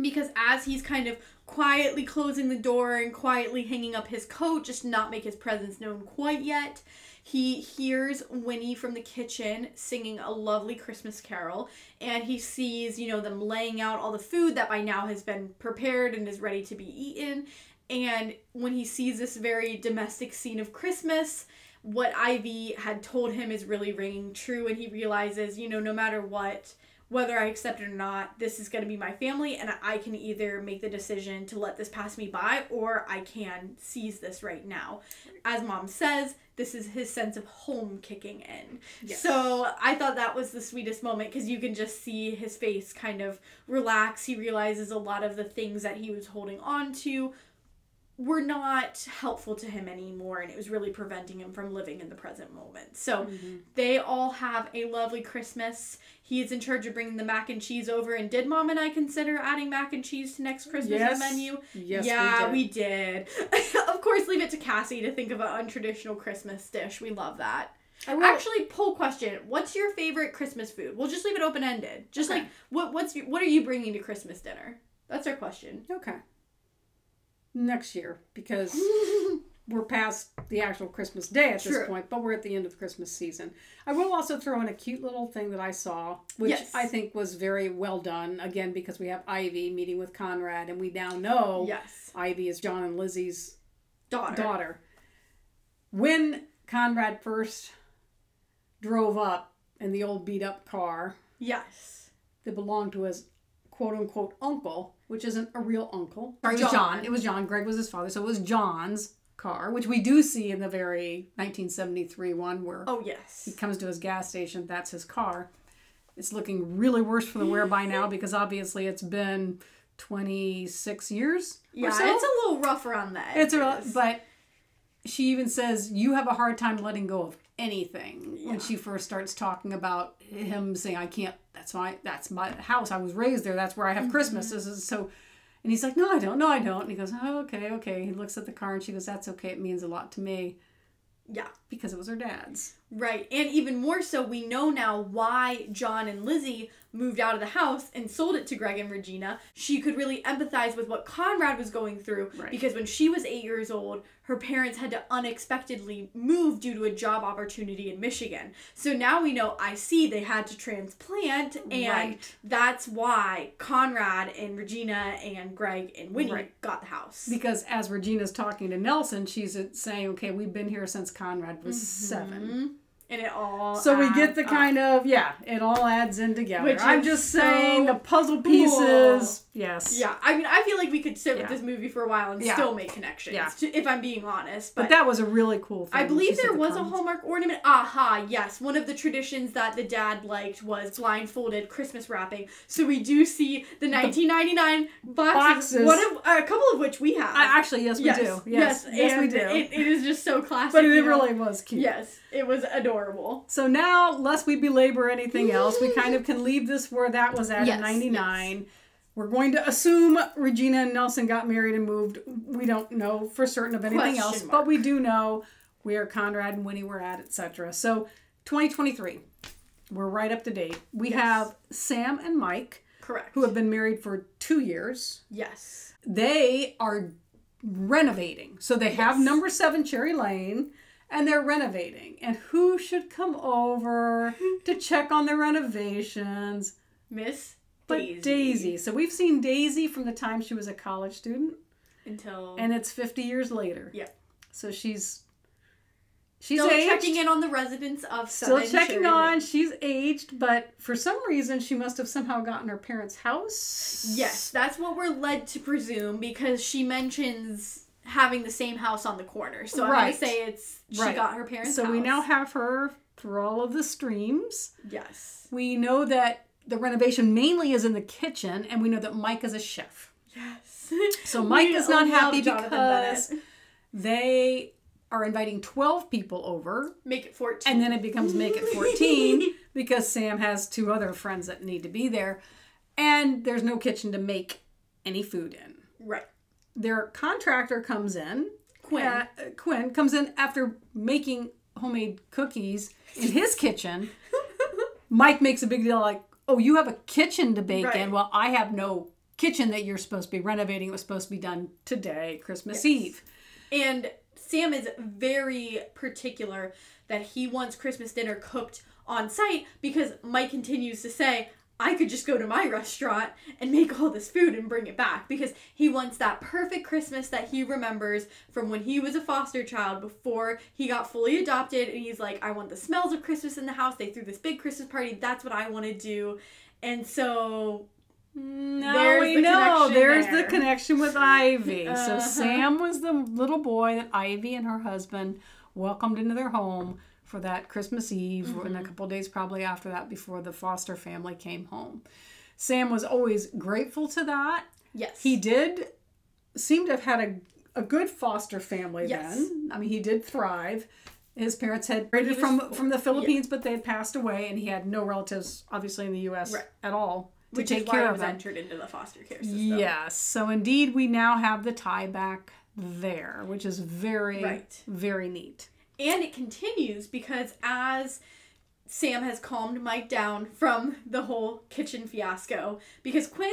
Speaker 1: Because as he's kind of quietly closing the door and quietly hanging up his coat, just not make his presence known quite yet, he hears Winnie from the kitchen singing a lovely Christmas carol, and he sees, you know, them laying out all the food that by now has been prepared and is ready to be eaten. And when he sees this very domestic scene of Christmas, what Ivy had told him is really ringing true, and he realizes, you know, no matter what, whether I accept it or not, this is going to be my family, and I can either make the decision to let this pass me by or I can seize this right now. As mom says, this is his sense of home kicking in.
Speaker 2: Yes.
Speaker 1: So I thought that was the sweetest moment because you can just see his face kind of relax. He realizes a lot of the things that he was holding on to were not helpful to him anymore and it was really preventing him from living in the present moment. So mm-hmm. they all have a lovely Christmas. He is in charge of bringing the mac and cheese over and did mom and I consider adding mac and cheese to next Christmas
Speaker 2: Yes.
Speaker 1: menu?
Speaker 2: Yes,
Speaker 1: yeah,
Speaker 2: we
Speaker 1: we did. of course, leave it to Cassie to think of an untraditional Christmas dish. We love that.
Speaker 2: I will-
Speaker 1: Actually, poll question: What's your favorite Christmas food? We'll just leave it open ended. Just
Speaker 2: Okay.
Speaker 1: like what what's your, what are you bringing to Christmas dinner? That's our question.
Speaker 2: Okay. Next year, because we're past the actual Christmas day at this
Speaker 1: True.
Speaker 2: point, but we're at the end of the Christmas season. I will also throw in a cute little thing that I saw, which
Speaker 1: Yes.
Speaker 2: I think was very well done. Again, because we have Ivy meeting with Conrad, and we now know
Speaker 1: yes,
Speaker 2: Ivy is John and Lizzie's
Speaker 1: daughter.
Speaker 2: daughter. When Conrad first drove up in the old beat up car
Speaker 1: Yes.
Speaker 2: that belonged to his quote unquote uncle, which isn't a real uncle. Sorry, it was
Speaker 1: John.
Speaker 2: John. It was John. Greg was his father. So it was John's car, which we do see in the very 1973 one where
Speaker 1: Oh yes.
Speaker 2: he comes to his gas station. That's his car. It's looking really worse for the wear by now because obviously it's been 26 years
Speaker 1: Yeah,
Speaker 2: so.
Speaker 1: it's a little rough around that.
Speaker 2: It's a, but she even says you have a hard time letting go of anything
Speaker 1: Yeah.
Speaker 2: when she first starts talking about him saying I can't that's my that's my house I was raised there that's where I have Christmas
Speaker 1: Mm-hmm.
Speaker 2: this is so and he's like no I don't no I don't. And he goes oh, okay okay. He looks at the car and she goes that's okay it means a lot to me.
Speaker 1: Yeah.
Speaker 2: Because it was her dad's
Speaker 1: Right. And even more so, we know now why John and Lizzie moved out of the house and sold it to Greg and Regina. She could really empathize with what Conrad was going through
Speaker 2: Right.
Speaker 1: because when she was eight years old, her parents had to unexpectedly move due to a job opportunity in Michigan. So now we know I see they had to transplant, and
Speaker 2: Right.
Speaker 1: that's why Conrad and Regina and Greg and Winnie
Speaker 2: Right.
Speaker 1: got the house.
Speaker 2: because as Regina's talking to Nelson she's saying okay we've been here since Conrad was seven
Speaker 1: Mhm. And it all.
Speaker 2: So we get the
Speaker 1: up.
Speaker 2: kind of yeah, it all adds in together.
Speaker 1: Which
Speaker 2: I'm just
Speaker 1: so
Speaker 2: saying the puzzle
Speaker 1: cool.
Speaker 2: Pieces. Yes.
Speaker 1: Yeah, I mean, I feel like we could sit
Speaker 2: Yeah.
Speaker 1: with this movie for a while and
Speaker 2: Yeah.
Speaker 1: still make connections.
Speaker 2: Yeah.
Speaker 1: to- if I'm being honest, but,
Speaker 2: But that was a really cool thing.
Speaker 1: I believe
Speaker 2: she said
Speaker 1: there
Speaker 2: the
Speaker 1: was a. Hallmark ornament. Aha, yes. One of the traditions that the dad liked was blindfolded Christmas wrapping. So we do see the 1999 boxes,
Speaker 2: boxes.
Speaker 1: one of a couple of which we have.
Speaker 2: I, actually, yes, we
Speaker 1: yes,
Speaker 2: do. Yes, yes, we do.
Speaker 1: It, it is just so classic.
Speaker 2: but it
Speaker 1: you know?
Speaker 2: really was cute.
Speaker 1: Yes, it was adorable.
Speaker 2: So now, lest we belabor anything else, we kind mm-hmm. of can leave this where that was at
Speaker 1: Yes,
Speaker 2: in '99. We're going to assume Regina and Nelson got married and moved. We don't know for certain of anything
Speaker 1: Question
Speaker 2: else,
Speaker 1: mark.
Speaker 2: but we do know where Conrad and Winnie were at, etc. So, 2023, we're right up to date. We
Speaker 1: Yes.
Speaker 2: have Sam and Mike,
Speaker 1: Correct.
Speaker 2: who have been married for two years.
Speaker 1: yes.
Speaker 2: They are renovating. So they have number seven Cherry Lane and they're renovating. And who should come over to check on their renovations?
Speaker 1: Miss
Speaker 2: But
Speaker 1: Daisy.
Speaker 2: Daisy. So we've seen Daisy from the time she was a college student
Speaker 1: Until.
Speaker 2: and it's 50 years later.
Speaker 1: Yep.
Speaker 2: So she's she's
Speaker 1: Still
Speaker 2: aged.
Speaker 1: checking in on the residents of
Speaker 2: Still checking on. She's aged, but for some reason she must have somehow gotten her parents' house.
Speaker 1: Yes, that's what we're led to presume because she mentions having the same house on the corner. So I'm
Speaker 2: Right.
Speaker 1: gonna say it's she
Speaker 2: Right.
Speaker 1: got her parents'
Speaker 2: So we now have her through all of the streams.
Speaker 1: yes,
Speaker 2: We know that the renovation mainly is in the kitchen, and we know that Mike is a chef.
Speaker 1: yes.
Speaker 2: So Mike
Speaker 1: We
Speaker 2: is not happy
Speaker 1: Jonathan
Speaker 2: because
Speaker 1: Bennett.
Speaker 2: they are inviting 12 people over,
Speaker 1: make it fourteen.
Speaker 2: and then it becomes make it 14 because Sam has two other friends that need to be there, and there's no kitchen to make any food in.
Speaker 1: right,
Speaker 2: Their contractor comes in,
Speaker 1: Quinn.
Speaker 2: uh, Quinn comes in after making homemade cookies in his kitchen. Mike makes a big deal like, "Oh, you have a kitchen to bake
Speaker 1: Right.
Speaker 2: in. Well, I have no kitchen that you're supposed to be renovating. It was supposed to be done today, Christmas Eve."
Speaker 1: And Sam is very particular that he wants Christmas dinner cooked on site because Mike continues to say, I could just go to my restaurant and make all this food and bring it back because he wants that perfect Christmas that he remembers from when he was a foster child before he got fully adopted. And he's like, I want the smells of Christmas in the house. They threw this big Christmas party. That's what I want to do. And so
Speaker 2: Now
Speaker 1: There's
Speaker 2: we
Speaker 1: the
Speaker 2: know
Speaker 1: connection
Speaker 2: there's
Speaker 1: there.
Speaker 2: the connection with Ivy.
Speaker 1: Uh-huh.
Speaker 2: So Sam was the little boy that Ivy and her husband welcomed into their home for that Christmas Eve
Speaker 1: Mm-hmm.
Speaker 2: and a couple days probably after that before the foster family came home. Sam was always grateful to that.
Speaker 1: yes.
Speaker 2: He did seem to have had a a good foster family
Speaker 1: Yes.
Speaker 2: then. I mean, he did thrive. His parents had migrated from
Speaker 1: four-
Speaker 2: from the Philippines, but they had passed away, and he had no relatives, obviously, in the U.S.
Speaker 1: Right.
Speaker 2: at all to
Speaker 1: Which
Speaker 2: take care of
Speaker 1: was
Speaker 2: them.
Speaker 1: entered into the foster care system.
Speaker 2: Yes. So indeed, we now have the tie back there, which is very,
Speaker 1: Right.
Speaker 2: very neat.
Speaker 1: And it continues because as Sam has calmed Mike down from the whole kitchen fiasco, because Quinn,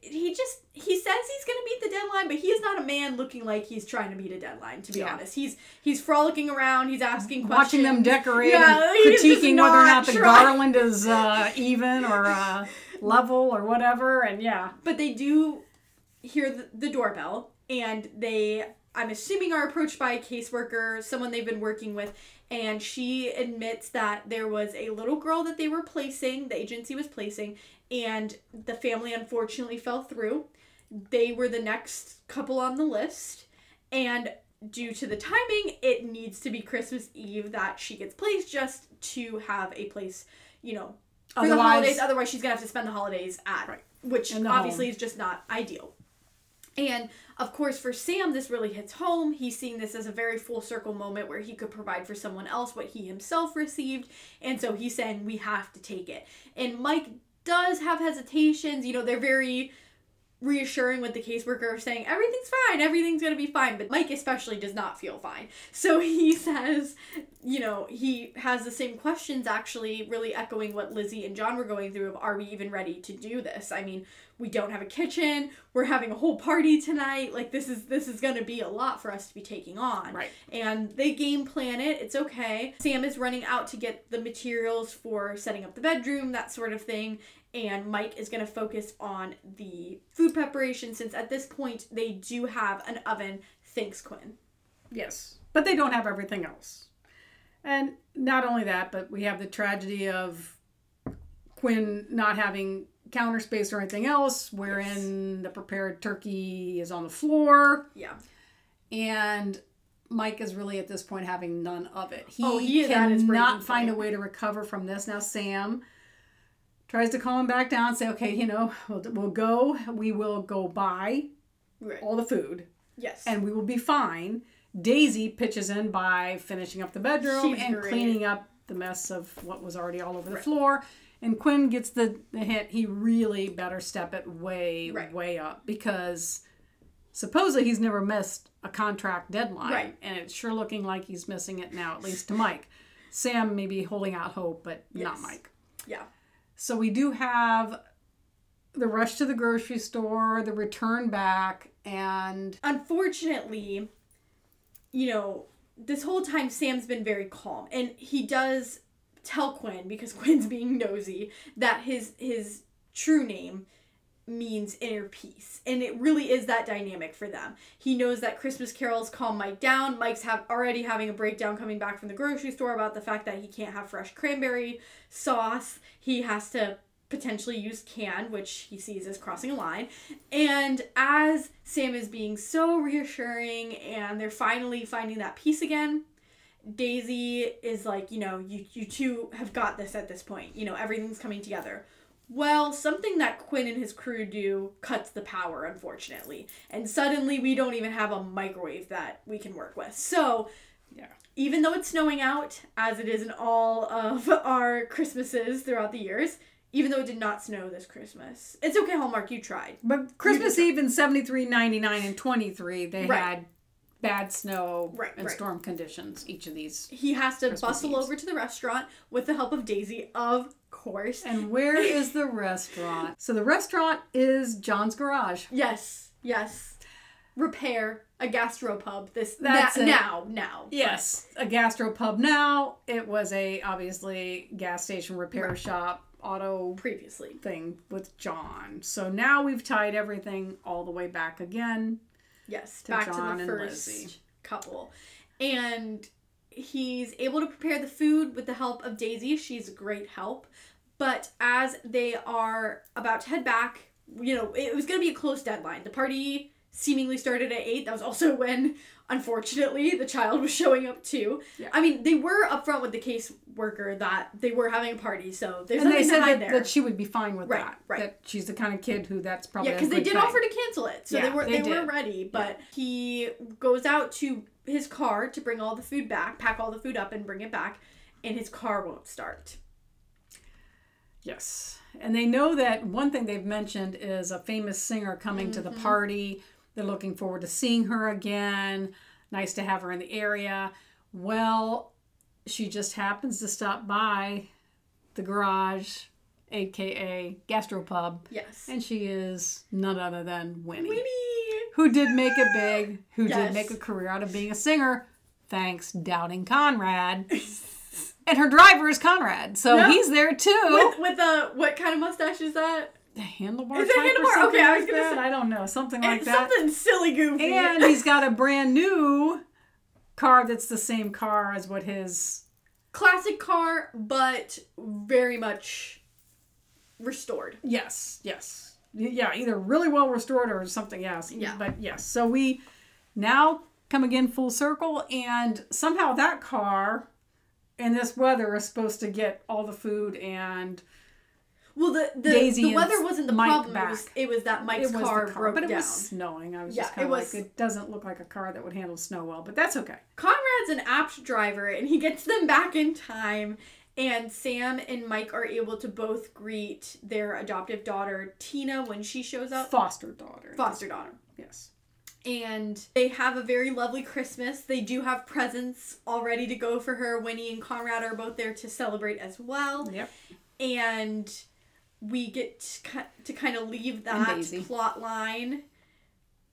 Speaker 1: he just, he says he's going to meet the deadline, but he is not a man looking like he's trying to meet a deadline, to be
Speaker 2: Yeah.
Speaker 1: honest. He's he's frolicking around, he's asking questions.
Speaker 2: Watching them decorate
Speaker 1: Yeah,
Speaker 2: critiquing whether or not the
Speaker 1: trying.
Speaker 2: garland is uh, even or uh, level or whatever. And yeah,
Speaker 1: But they do hear the, the doorbell, and they, I'm assuming, are approached by a caseworker, someone they've been working with, and she admits that there was a little girl that they were placing, the agency was placing, and the family unfortunately fell through. They were the next couple on the list, and due to the timing, it needs to be Christmas Eve that she gets placed just to have a place, you know, for the holidays. Otherwise, she's gonna have to spend the holidays at,
Speaker 2: Right.
Speaker 1: which obviously
Speaker 2: home.
Speaker 1: is just not ideal. And of course, for Sam, this really hits home. He's seeing this as a very full circle moment where he could provide for someone else what he himself received. And so he's saying, we have to take it. And Mike does have hesitations. You know, they're very reassuring with the caseworker saying everything's fine everything's going to be fine but mike especially does not feel fine so he says you know he has the same questions actually really echoing what lizzie and john were going through of are we even ready to do this i mean we don't have a kitchen we're having a whole party tonight like this is this is going to be a lot for us to be taking on
Speaker 2: Right.
Speaker 1: and they game plan it it's okay sam is running out to get the materials for setting up the bedroom that sort of thing and Mike is going to focus on the food preparation since at this point they do have an oven. Thanks, Quinn.
Speaker 2: Yes. But they don't have everything else. And not only that, but we have the tragedy of Quinn not having counter space or anything else, wherein the prepared turkey is on the floor.
Speaker 1: Yeah.
Speaker 2: And Mike is really at this point having none of it. He,
Speaker 1: Oh, he is at his
Speaker 2: cannot find a way to recover from this. Now, Sam tries to calm him back down, say, okay, you know, we'll, we'll go, we will go buy
Speaker 1: Right.
Speaker 2: all the food
Speaker 1: Yes.
Speaker 2: and we will be fine. Daisy pitches in by finishing up the bedroom
Speaker 1: She's
Speaker 2: and
Speaker 1: great.
Speaker 2: cleaning up the mess of what was already all over the
Speaker 1: Right.
Speaker 2: floor. And Quinn gets the, the hint he really better step it way,
Speaker 1: Right.
Speaker 2: way up because supposedly he's never missed a contract deadline.
Speaker 1: Right.
Speaker 2: And it's sure looking like he's missing it now, at least to Mike. Sam may be holding out hope, but not Mike.
Speaker 1: yeah.
Speaker 2: So we do have the rush to the grocery store, the return back, and
Speaker 1: Unfortunately, you know, this whole time Sam's been very calm and he does tell Quinn because Quinn's being nosy that his his true name means inner peace. And it really is that dynamic for them. He knows that christmas carols calm mike down. Mike's have already having a breakdown coming back from the grocery store about the fact that he can't have fresh cranberry sauce. He has to potentially use canned which he sees as crossing a line. And as sam is being so reassuring and they're finally finding that peace again Daisy is like, you know, you you two have got this at this point. You know, everything's coming together. Well, something that Quinn and his crew do cuts the power, unfortunately. And suddenly we don't even have a microwave that we can work with. So,
Speaker 2: Yeah.
Speaker 1: even though it's snowing out, as it is in all of our Christmases throughout the years, even though it did not snow this Christmas, it's okay, Hallmark, you tried.
Speaker 2: But Christmas Eve in 73, 99, and 23, they
Speaker 1: Right.
Speaker 2: had bad snow
Speaker 1: Right,
Speaker 2: and
Speaker 1: right.
Speaker 2: storm conditions, each of these.
Speaker 1: He has to
Speaker 2: Christmas
Speaker 1: bustle
Speaker 2: Eves.
Speaker 1: over to the restaurant with the help of Daisy, of course.
Speaker 2: And where is the restaurant? So the restaurant is John's Garage.
Speaker 1: Yes, yes. Repair a gastropub. This
Speaker 2: That's
Speaker 1: now, now.
Speaker 2: Yes, a gastropub now. It was a obviously gas station repair shop auto
Speaker 1: previously.
Speaker 2: thing with John. So now we've tied everything all the way back again.
Speaker 1: Yes,
Speaker 2: To
Speaker 1: back
Speaker 2: John
Speaker 1: to
Speaker 2: and
Speaker 1: the first couple. And he's able to prepare the food with the help of Daisy. She's a great help. But as they are about to head back, you know, it was going to be a close deadline. The party seemingly started at eight. That was also when, unfortunately, the child was showing up too.
Speaker 2: Yeah.
Speaker 1: I mean, they were upfront with the caseworker that they were having a party, so there's
Speaker 2: and they
Speaker 1: nothing
Speaker 2: said that,
Speaker 1: there.
Speaker 2: that she would be fine with
Speaker 1: Right,
Speaker 2: that.
Speaker 1: right.
Speaker 2: That she's the kind of kid who that's probably
Speaker 1: yeah, because they did
Speaker 2: thing.
Speaker 1: offer to cancel it, so they were
Speaker 2: they
Speaker 1: they, were ready. But he goes out to his car to bring all the food back, pack all the food up, and bring it back, and his car won't start.
Speaker 2: Yes. And they know that one thing they've mentioned is a famous singer coming to the mm-hmm. party. They're looking forward to seeing her again. Nice to have her in the area. Well, she just happens to stop by the garage, aka Gastropub,
Speaker 1: Yes.
Speaker 2: and she is none other than Winnie,
Speaker 1: Winnie.
Speaker 2: who did make it big, who
Speaker 1: Yes.
Speaker 2: did make a career out of being a singer, thanks Doubting Conrad. and her driver is Conrad, so
Speaker 1: Yeah.
Speaker 2: he's there too.
Speaker 1: With with a what kind of mustache is that?
Speaker 2: The handlebar
Speaker 1: Is it handlebar? Okay, I was
Speaker 2: like
Speaker 1: gonna
Speaker 2: that.
Speaker 1: say-
Speaker 2: I don't know, something like that.
Speaker 1: something silly goofy.
Speaker 2: And he's got a brand new car that's the same car as what his.
Speaker 1: classic car, but very much restored.
Speaker 2: Yes, yes, yeah, either really well restored or something else.
Speaker 1: Yeah.
Speaker 2: but yes. So we now come again full circle, and somehow that car in this weather is supposed to get all the food and
Speaker 1: Well, the the,
Speaker 2: Daisy
Speaker 1: the weather wasn't the
Speaker 2: Mike
Speaker 1: problem. It was, it was that Mike's
Speaker 2: was
Speaker 1: car,
Speaker 2: car,
Speaker 1: broke
Speaker 2: but it
Speaker 1: down.
Speaker 2: was snowing. I was
Speaker 1: Yeah,
Speaker 2: just kind of like, it doesn't look like a car that would handle snow well, but that's okay.
Speaker 1: Conrad's an apt driver, and he gets them back in time. And Sam and Mike are able to both greet their adoptive daughter Tina when she shows up.
Speaker 2: Foster daughter.
Speaker 1: Foster daughter.
Speaker 2: Yes.
Speaker 1: and they have a very lovely Christmas. They do have presents all ready to go for her. Winnie and Conrad are both there to celebrate as well.
Speaker 2: Yep.
Speaker 1: And we get to, kind of leave that plot line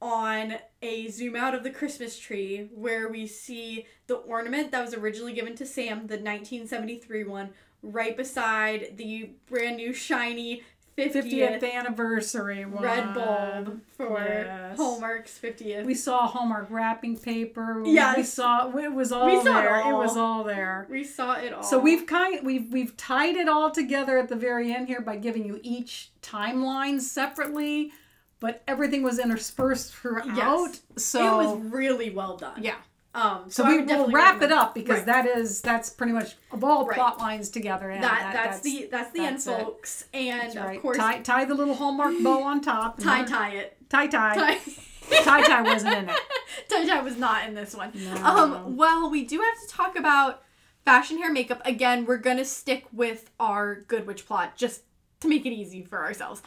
Speaker 1: on a zoom out of the Christmas tree where we see the ornament that was originally given to Sam, the 1973 one, right beside the brand new shiny 50th,
Speaker 2: 50th anniversary one.
Speaker 1: red bulb for
Speaker 2: Yes.
Speaker 1: Hallmark's 50th.
Speaker 2: We saw Hallmark wrapping paper.
Speaker 1: Yes.
Speaker 2: We saw it was all
Speaker 1: We saw it
Speaker 2: there. It,
Speaker 1: all.
Speaker 2: was all there.
Speaker 1: We saw it all.
Speaker 2: So we've kind we've we've tied it all together at the very end here by giving you each timeline separately, but everything was interspersed throughout.
Speaker 1: Yes.
Speaker 2: So
Speaker 1: it was really well done.
Speaker 2: yeah.
Speaker 1: Um.
Speaker 2: So,
Speaker 1: I
Speaker 2: we will wrap it up because
Speaker 1: Right.
Speaker 2: that is that's pretty much of all
Speaker 1: Right.
Speaker 2: plot lines together. And
Speaker 1: that, that's, the that's the
Speaker 2: that's
Speaker 1: end,
Speaker 2: it.
Speaker 1: folks, and
Speaker 2: right.
Speaker 1: of course
Speaker 2: tie, tie the little Hallmark bow on top.
Speaker 1: tie tie it.
Speaker 2: tie tie
Speaker 1: Tie
Speaker 2: tie tie wasn't in it.
Speaker 1: tie tie was not in this one.
Speaker 2: No.
Speaker 1: Um. Well, we do have to talk about fashion, hair, makeup. Again, we're gonna stick with our Good Witch plot just to make it easy for ourselves.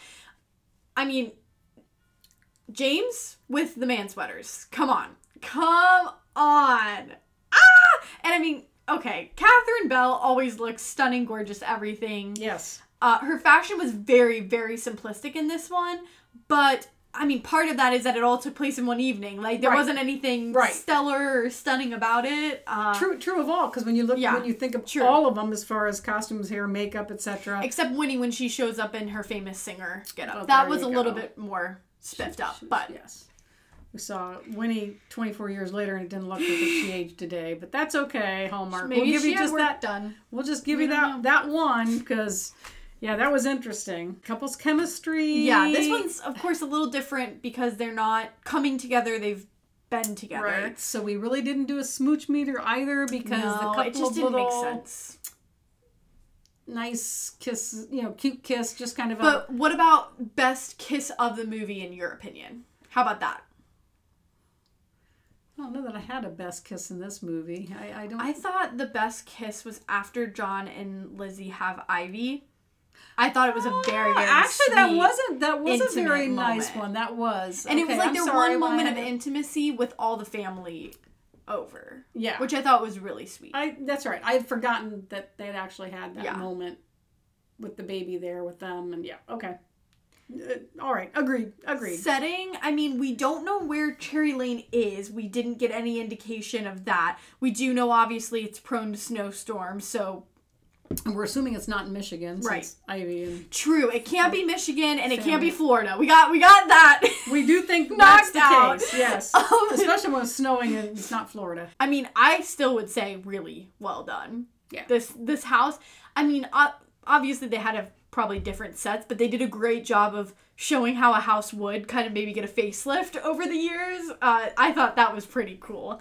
Speaker 1: I mean, James with the man sweaters. Come on, come on. Ah! And I mean, okay, Catherine Bell always looks stunning, gorgeous, everything.
Speaker 2: Yes.
Speaker 1: Uh, her fashion was very, very simplistic in this one, but I mean, part of that is that it all took place in one evening. Like there
Speaker 2: Right.
Speaker 1: wasn't anything
Speaker 2: Right.
Speaker 1: stellar or stunning about it. Uh,
Speaker 2: True, true of all. Because when you look,
Speaker 1: Yeah,
Speaker 2: when you think of
Speaker 1: true.
Speaker 2: all of them, as far as costumes, hair, makeup, etc.
Speaker 1: Except Winnie when she shows up in her famous singer get up.
Speaker 2: Oh,
Speaker 1: that was a little bit more spiffed up,
Speaker 2: She
Speaker 1: but
Speaker 2: yes, we saw Winnie 24 years later, and it didn't look like she aged today. But that's okay, Hallmark.
Speaker 1: maybe
Speaker 2: we'll give
Speaker 1: she
Speaker 2: you just
Speaker 1: work
Speaker 2: that.
Speaker 1: done.
Speaker 2: We'll just give
Speaker 1: We
Speaker 2: you that
Speaker 1: know.
Speaker 2: that one because, yeah, that was interesting. Couples chemistry.
Speaker 1: Yeah, this one's of course a little different because they're not coming together. They've been together.
Speaker 2: right. So we really didn't do a smooch meter either because the couple
Speaker 1: it just didn't make sense.
Speaker 2: nice kiss, you know, cute kiss, just kind of a.
Speaker 1: But what about best kiss of the movie in your opinion? How about that?
Speaker 2: I don't know that I had a best kiss in this movie. I, I don't.
Speaker 1: I thought the best kiss was after John and Lizzie have Ivy. I thought it was a oh, very, very
Speaker 2: actually that wasn't that was a very nice
Speaker 1: moment.
Speaker 2: one. That was,
Speaker 1: and it was
Speaker 2: Okay,
Speaker 1: like
Speaker 2: I'm
Speaker 1: their
Speaker 2: sorry
Speaker 1: one moment of intimacy with all the family over,
Speaker 2: Yeah,
Speaker 1: which I thought was really sweet.
Speaker 2: I that's right. I had forgotten that they had actually had that
Speaker 1: Yeah.
Speaker 2: moment with the baby there with them, and yeah, okay, Uh, all right, agreed, agreed.
Speaker 1: Setting, I mean, we don't know where Cherry Lane is. We didn't get any indication of that. We do know, obviously, it's prone to snowstorms, so
Speaker 2: we're assuming it's not in Michigan,
Speaker 1: Right.
Speaker 2: Ivy and
Speaker 1: true. It can't be Michigan and it can't be Florida. We got, we got that.
Speaker 2: we do think
Speaker 1: Knocked
Speaker 2: that's the
Speaker 1: out.
Speaker 2: case. Yes,
Speaker 1: Um,
Speaker 2: especially when it's snowing and it's not Florida.
Speaker 1: I mean, I still would say really well done.
Speaker 2: Yeah.
Speaker 1: This this house. I mean, uh, obviously they had to probably different sets, but they did a great job of showing how a house would kind of maybe get a facelift over the years. Uh, I thought that was pretty cool.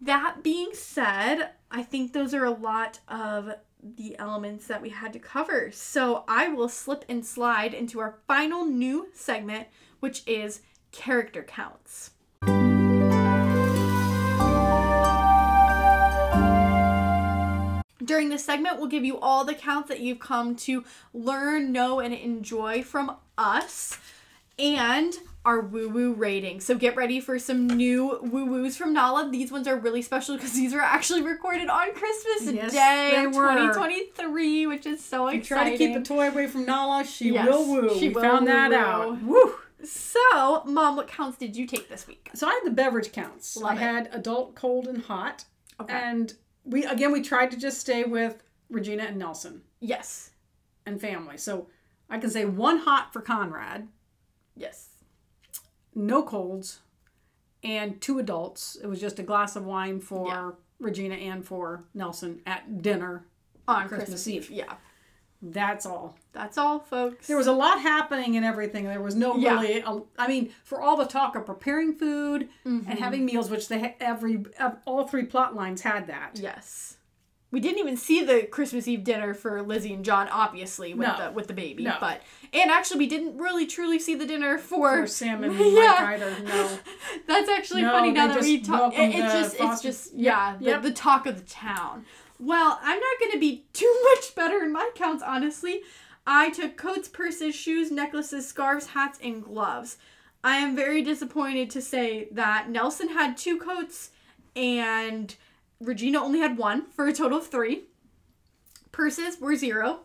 Speaker 1: That being said, I think those are a lot of the elements that we had to cover. So I will slip and slide into our final new segment, which is character counts. During this segment, we'll give you all the counts that you've come to learn, know, and enjoy from us and our woo woo rating. So get ready for some new woo woos from Nala. These ones are really special because these were actually recorded on Christmas
Speaker 2: Yes,
Speaker 1: Day
Speaker 2: they
Speaker 1: of
Speaker 2: were.
Speaker 1: 2023, which is so
Speaker 2: You
Speaker 1: exciting.
Speaker 2: try to keep a toy away from Nala, she
Speaker 1: Yes,
Speaker 2: will woo.
Speaker 1: she
Speaker 2: we
Speaker 1: will
Speaker 2: found that
Speaker 1: woo.
Speaker 2: out. Woo!
Speaker 1: So, Mom, what counts did you take this week?
Speaker 2: So I had the beverage counts.
Speaker 1: Love
Speaker 2: I
Speaker 1: it.
Speaker 2: had adult, cold, and hot.
Speaker 1: Okay.
Speaker 2: And we again we tried to just stay with Regina and Nelson
Speaker 1: Yes.
Speaker 2: and family. So I can say one hot for Conrad,
Speaker 1: Yes.
Speaker 2: no colds, and two adults. It was just a glass of wine for
Speaker 1: Yeah.
Speaker 2: Regina and for Nelson at dinner.
Speaker 1: On
Speaker 2: Christmas. Eve.
Speaker 1: Yeah.
Speaker 2: That's all.
Speaker 1: That's all, folks.
Speaker 2: There was a lot happening and everything. There was no
Speaker 1: Yeah.
Speaker 2: really. A, I mean, for all the talk of preparing food
Speaker 1: Mm-hmm.
Speaker 2: and having meals, which they every ev- all three plot lines had that.
Speaker 1: Yes. We didn't even see the Christmas Eve dinner for Lizzie and John, obviously, with
Speaker 2: No.
Speaker 1: the with the baby.
Speaker 2: No.
Speaker 1: But and actually we didn't really truly see the dinner for
Speaker 2: Or Sam and
Speaker 1: Yeah.
Speaker 2: Mike either. No.
Speaker 1: That's actually
Speaker 2: No,
Speaker 1: funny now that we talk. It, it's just, it's just,
Speaker 2: Yep,
Speaker 1: yeah,
Speaker 2: yep.
Speaker 1: The, the talk of the town. Well, I'm not going to be too much better in my counts, honestly. I took coats, purses, shoes, necklaces, scarves, hats, and gloves. I am very disappointed to say that Nelson had two coats and Regina only had one for a total of three. Purses were zero.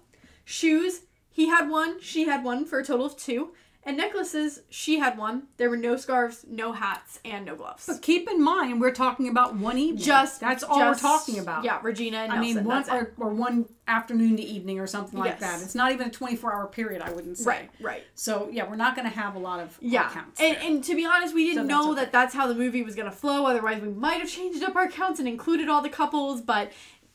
Speaker 1: Shoes, he had one, she had one for a total of two. And necklaces, she had one. There were no scarves, no hats, and no gloves.
Speaker 2: But keep in mind, we're talking about one evening.
Speaker 1: Just
Speaker 2: that's all
Speaker 1: just-
Speaker 2: we're talking about.
Speaker 1: Yeah, Regina and
Speaker 2: I
Speaker 1: Nelson.
Speaker 2: mean, one or, or one afternoon to evening or something like
Speaker 1: Yes.
Speaker 2: that. It's not even a 24 hour period, I wouldn't say.
Speaker 1: Right, right.
Speaker 2: So, yeah, we're not going to have a lot of
Speaker 1: Yeah,
Speaker 2: counts.
Speaker 1: and, and to be honest, we didn't
Speaker 2: So that's
Speaker 1: know
Speaker 2: okay.
Speaker 1: that that's how the movie was gonna flow. Otherwise, we might have changed up our counts and included all the couples. But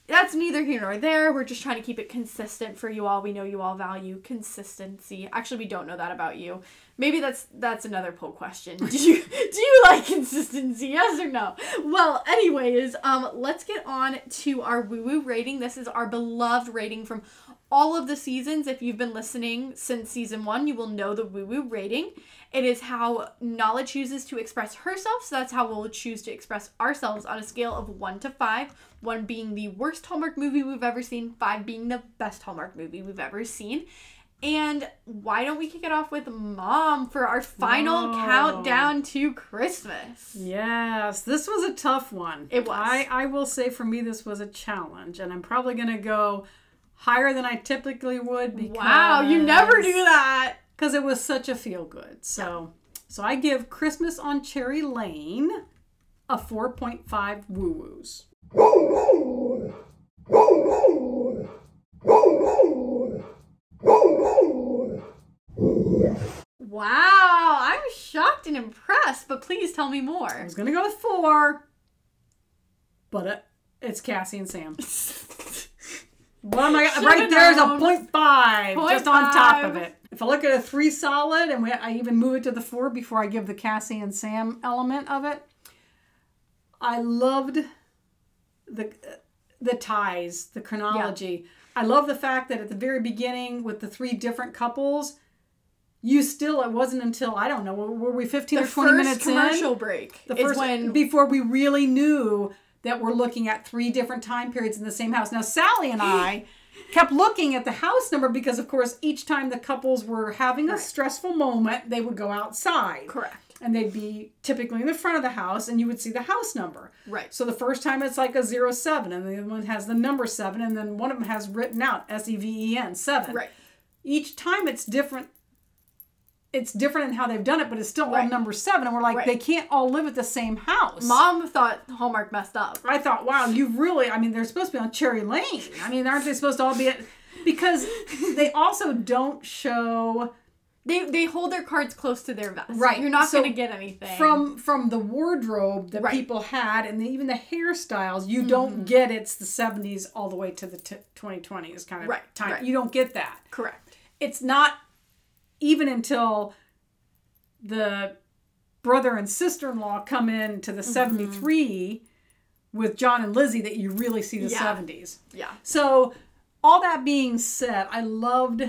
Speaker 1: that's neither here nor there. We're just trying to keep it consistent for you all. We know you all value consistency. Actually, we don't know that about you. Maybe that's that's another poll question. Do you do you like consistency? Yes or no? Well, anyways, um, let's get on to our woo woo rating. This is our beloved rating from all of the seasons. If you've been listening since season one, you will know the woo woo rating. It is how Nala chooses to express herself, so that's how we'll choose to express ourselves on a scale of one to five. One being the worst Hallmark movie we've ever seen, five being the best Hallmark movie we've ever seen. And why don't we kick it off with Mom for our final
Speaker 2: Oh.
Speaker 1: countdown to Christmas?
Speaker 2: Yes, this was a tough one.
Speaker 1: It was.
Speaker 2: I, I will say for me, this was a challenge, and I'm probably going to go higher than I typically would because
Speaker 1: Wow, you never do that.
Speaker 2: because it was such a feel good. So, so I give Christmas on Cherry Lane a 4.5 woo woos.
Speaker 1: Wow, I'm shocked and impressed, but please tell me more.
Speaker 2: I was gonna go with four, but it, it's Cassie and Sam. What am I?
Speaker 1: Should've
Speaker 2: right there's a
Speaker 1: known.
Speaker 2: point five,
Speaker 1: Point
Speaker 2: just on top of it. If I look at a three solid, and we, I even move it to the four before I give the Cassie and Sam element of it, I loved the the ties, the chronology. I love the fact that at the very beginning with the three different couples, you still it wasn't until I don't know were we fifteen
Speaker 1: The
Speaker 2: or twenty minutes
Speaker 1: commercial
Speaker 2: in
Speaker 1: break
Speaker 2: the
Speaker 1: is
Speaker 2: first
Speaker 1: when
Speaker 2: before we really knew that we're looking at three different time periods in the same house. Now Sally and I kept looking at the house number because of course each time the couples were having a
Speaker 1: Right.
Speaker 2: stressful moment, they would go outside.
Speaker 1: correct.
Speaker 2: And they'd be typically in the front of the house and you would see the house number.
Speaker 1: Right.
Speaker 2: So the first time it's like a zero seven and the other one has the number seven and then one of them has written out S E V E N seven.
Speaker 1: Right.
Speaker 2: Each time it's different it's different in how they've done it, but it's still all
Speaker 1: Right.
Speaker 2: number seven. And we're like,
Speaker 1: Right.
Speaker 2: they can't all live at the same house.
Speaker 1: Mom thought Hallmark messed up.
Speaker 2: I thought, wow, you really, I mean, they're supposed to be on Cherry Lane. I mean, aren't they supposed to all be at, because they also don't show
Speaker 1: They they hold their cards close to their vest.
Speaker 2: Right,
Speaker 1: You're not
Speaker 2: so
Speaker 1: gonna get anything
Speaker 2: from from the wardrobe that
Speaker 1: Right.
Speaker 2: people had and the, even the hairstyles you
Speaker 1: Mm-hmm.
Speaker 2: don't get it's the 70s all the way to the t- 2020s kind of
Speaker 1: Right,
Speaker 2: time
Speaker 1: right.
Speaker 2: you don't get that
Speaker 1: correct.
Speaker 2: it's not even until the brother and sister-in-law come in to the
Speaker 1: Mm-hmm.
Speaker 2: 73 with John and Lizzie that you really see the
Speaker 1: Yeah.
Speaker 2: 70s.
Speaker 1: Yeah.
Speaker 2: So, all that being said, I loved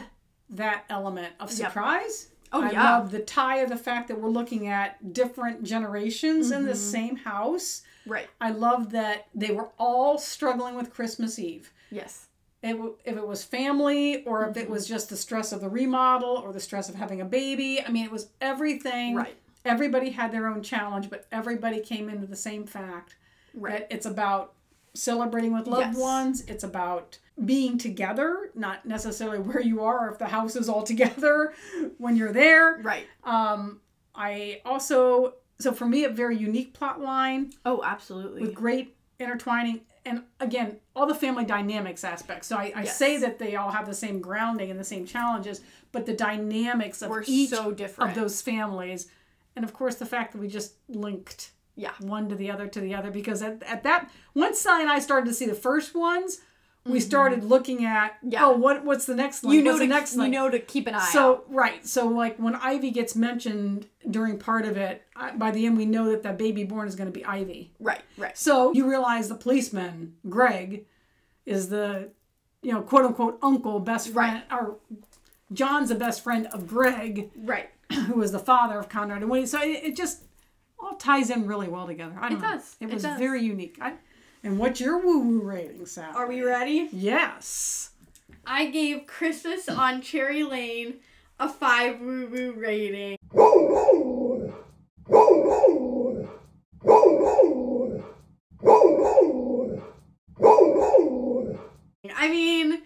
Speaker 2: that element of
Speaker 1: Yep.
Speaker 2: surprise.
Speaker 1: Oh,
Speaker 2: I
Speaker 1: yeah.
Speaker 2: love the tie of the fact that we're looking at different generations in the
Speaker 1: Mm-hmm.
Speaker 2: same house.
Speaker 1: Right.
Speaker 2: I love that they were all struggling with Christmas Eve.
Speaker 1: Yes.
Speaker 2: It, if it was family or if
Speaker 1: Mm-hmm.
Speaker 2: it was just the stress of the remodel or the stress of having a baby. I mean, it was everything.
Speaker 1: Right.
Speaker 2: Everybody had their own challenge, but everybody came into the same fact
Speaker 1: Right.
Speaker 2: it's about celebrating with loved
Speaker 1: Yes.
Speaker 2: ones. It's about being together, not necessarily where you are or if the house is all together when you're there.
Speaker 1: Right.
Speaker 2: Um, I also, so for me, a very unique plot line
Speaker 1: Oh, absolutely.
Speaker 2: with great intertwining and again all the family dynamics aspects so i, I
Speaker 1: Yes.
Speaker 2: say that they all have the same grounding and the same challenges but the dynamics of
Speaker 1: We're
Speaker 2: each
Speaker 1: so different.
Speaker 2: of those families and of course the fact that we just linked
Speaker 1: Yeah.
Speaker 2: one to the other to the other because at, at that once Sally and i started to see the first ones we started looking at
Speaker 1: Mm-hmm. Yeah.
Speaker 2: oh what what's the next link
Speaker 1: you know
Speaker 2: what's
Speaker 1: to
Speaker 2: the next
Speaker 1: you
Speaker 2: link
Speaker 1: know to keep an eye out.
Speaker 2: so right, so like when Ivy gets mentioned during part of it, I, by the end we know that the baby born is going to be Ivy.
Speaker 1: Right. Right.
Speaker 2: So you realize the policeman Greg is the, you know, quote unquote uncle best friend, or John's the best friend of Greg,
Speaker 1: Right.
Speaker 2: who was the father of Conrad and Woody. So it, it just all ties in really well together. I don't
Speaker 1: It
Speaker 2: know.
Speaker 1: does.
Speaker 2: It
Speaker 1: It
Speaker 2: was
Speaker 1: does.
Speaker 2: very unique. I, and what's your woo woo rating, Sal?
Speaker 1: Are we ready?
Speaker 2: yes.
Speaker 1: I gave Christmas on Cherry Lane a five woo woo rating. I mean,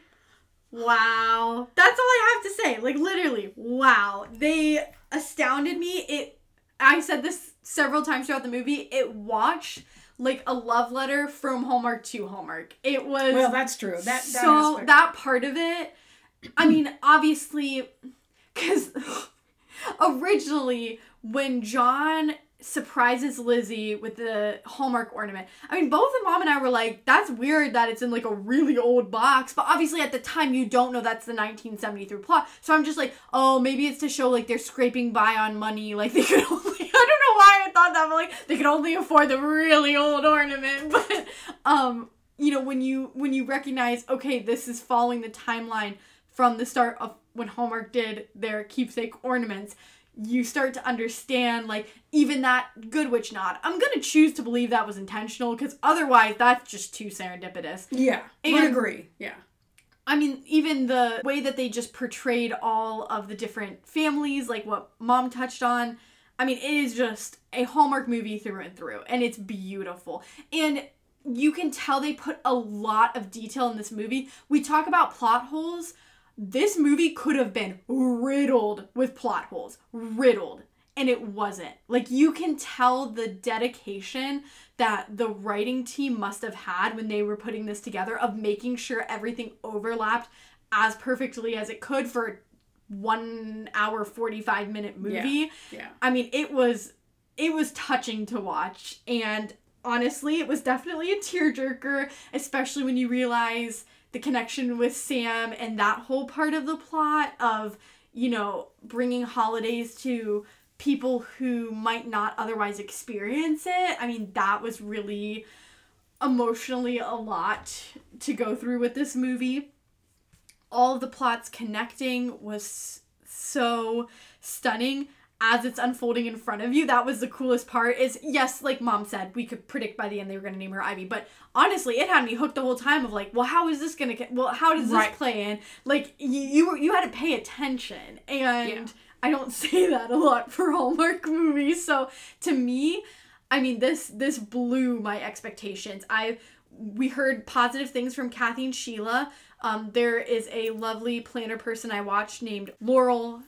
Speaker 1: wow. That's all I have to say. Like literally, wow. They astounded me. It I said this several times throughout the movie. It watched like a love letter from Hallmark to Hallmark. It was
Speaker 2: Well, that's true. That, that
Speaker 1: so
Speaker 2: aspect.
Speaker 1: that part of it i mean obviously because originally when john surprises lizzie with the hallmark ornament i mean both the mom and i were like that's weird that it's in like a really old box but obviously at the time you don't know that's the 1973 plot so i'm just like oh maybe it's to show like they're scraping by on money like they could only i don't know why i thought like they could only afford the really old ornament but um you know when you when you recognize okay this is following the timeline from the start of when hallmark did their keepsake ornaments you start to understand like even that good witch nod i'm gonna choose to believe that was intentional because otherwise that's just too serendipitous
Speaker 2: yeah,
Speaker 1: And-
Speaker 2: agree. Yeah.
Speaker 1: I mean, even the way that they just portrayed all of the different families, like what mom touched on, I mean, it is just a Hallmark movie through and through, and it's beautiful. And you can tell they put a lot of detail in this movie. We talk about plot holes. This movie could have been riddled with plot holes, riddled, and it wasn't. Like, you can tell the dedication that the writing team must have had when they were putting this together of making sure everything overlapped as perfectly as it could for one hour 45 minute movie.
Speaker 2: Yeah.
Speaker 1: i mean it was it was touching to watch. And honestly it was definitely a tearjerker especially when you realize the connection with sam and that whole part of the plot of you know bringing holidays to people who might not otherwise experience it. I mean that was really emotionally a lot to go through with this movie all of the plots connecting was so stunning as it's unfolding in front of you. That was the coolest part. Is yes, like mom said, we could predict by the end they were going to name her Ivy, but honestly, it had me hooked the whole time of like, well, how is this going to? Well, how does this
Speaker 2: Right.
Speaker 1: play in? Like you, you were you had to pay attention, and
Speaker 2: Yeah.
Speaker 1: I don't say that a lot for Hallmark movies. So to me, I mean this this blew my expectations. I we heard positive things from Kathy and Sheila. Um, there is a lovely planner person I watched named Laurel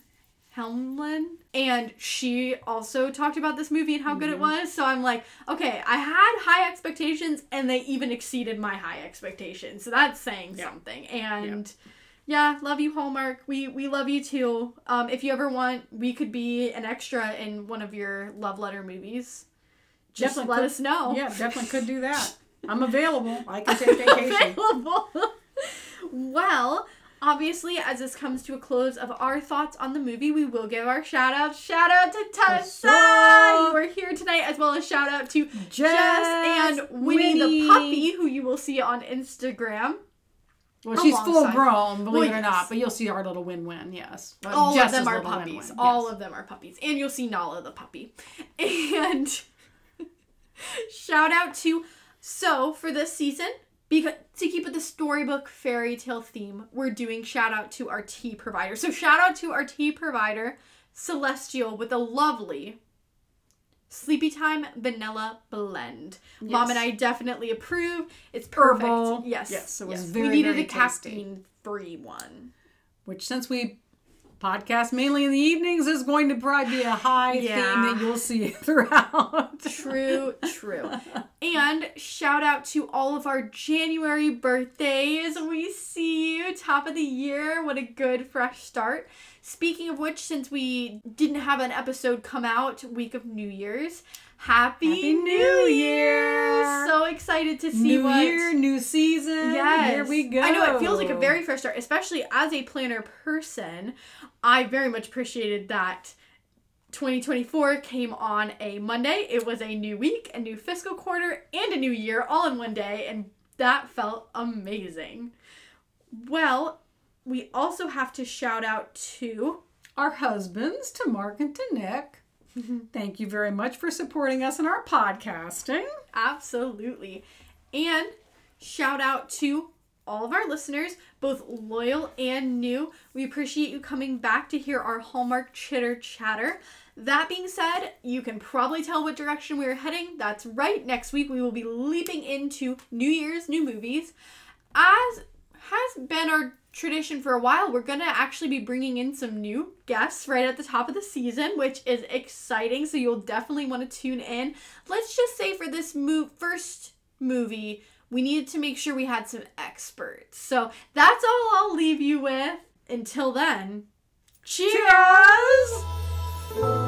Speaker 1: Helmlin, and she also talked about this movie and how good it was. So I'm like, okay, I had high expectations, and they even exceeded my high expectations. So that's saying
Speaker 2: Yeah.
Speaker 1: something. And yeah, love you, Hallmark. We we love you too. Um, if you ever want, we could be an extra in one of your love letter movies. Just
Speaker 2: Definitely
Speaker 1: let
Speaker 2: could-
Speaker 1: us know.
Speaker 2: Yeah, definitely could do that. I'm available. I can take vacation.
Speaker 1: Available. Well, Obviously, as this comes to a close of our thoughts on the movie, we will give our shout out. Shout out to Tessa! You are here tonight, as well as shout out to
Speaker 2: Jess,
Speaker 1: Jess and Winnie,
Speaker 2: Winnie.
Speaker 1: the puppy, who you will see on Instagram.
Speaker 2: Well, she's full grown, believe
Speaker 1: Well,
Speaker 2: it or not, but you'll see our little win-win. Yes, Uh,
Speaker 1: All
Speaker 2: Jess's
Speaker 1: of them are puppies.
Speaker 2: win-win,
Speaker 1: All
Speaker 2: yes.
Speaker 1: of them are puppies. And you'll see Nala the puppy. And shout out to so for this season, because to keep with the storybook fairy tale theme, we're doing shout out to our tea provider. So shout out to our tea provider, Celestial, with a lovely Sleepytime Vanilla Blend. Mom and I definitely approve. It's perfect.
Speaker 2: Herbal.
Speaker 1: Yes.
Speaker 2: Yes, it was
Speaker 1: yes.
Speaker 2: very,
Speaker 1: We needed a caffeine free one.
Speaker 2: Which, since we podcast mainly in the evenings, is going to probably be a high
Speaker 1: Yeah.
Speaker 2: theme that you'll see throughout.
Speaker 1: True, true. And shout out to all of our January birthdays. We see you, top of the year. What a good fresh start. Speaking of which, since we didn't have an episode come out week of New Year's, happy,
Speaker 2: Happy
Speaker 1: New,
Speaker 2: New
Speaker 1: Year!
Speaker 2: Year!
Speaker 1: So excited to see
Speaker 2: new
Speaker 1: what
Speaker 2: year, new season.
Speaker 1: Yes.
Speaker 2: Here we go.
Speaker 1: I know it feels like a very fresh start, especially as a planner person. I very much appreciated that 2024 came on a Monday. It was a new week, a new fiscal quarter, and a new year all in one day, and that felt amazing. Well, we also have to shout out to
Speaker 2: our husbands, to Mark and to Nick. Thank you very much for supporting us in our podcasting.
Speaker 1: Absolutely. And shout out to all of our listeners, both loyal and new. We appreciate you coming back to hear our Hallmark chitter chatter. That being said, you can probably tell what direction we are heading. That's right. Next week we will be leaping into New Year's new movies. As has been our tradition for a while, we're going to actually be bringing in some new guests right at the top of the season, which is exciting. So you'll definitely want to tune in. Let's just say for this move first movie, we needed to make sure we had some experts. So that's all I'll leave you with. Until then, cheers!
Speaker 2: Cheers!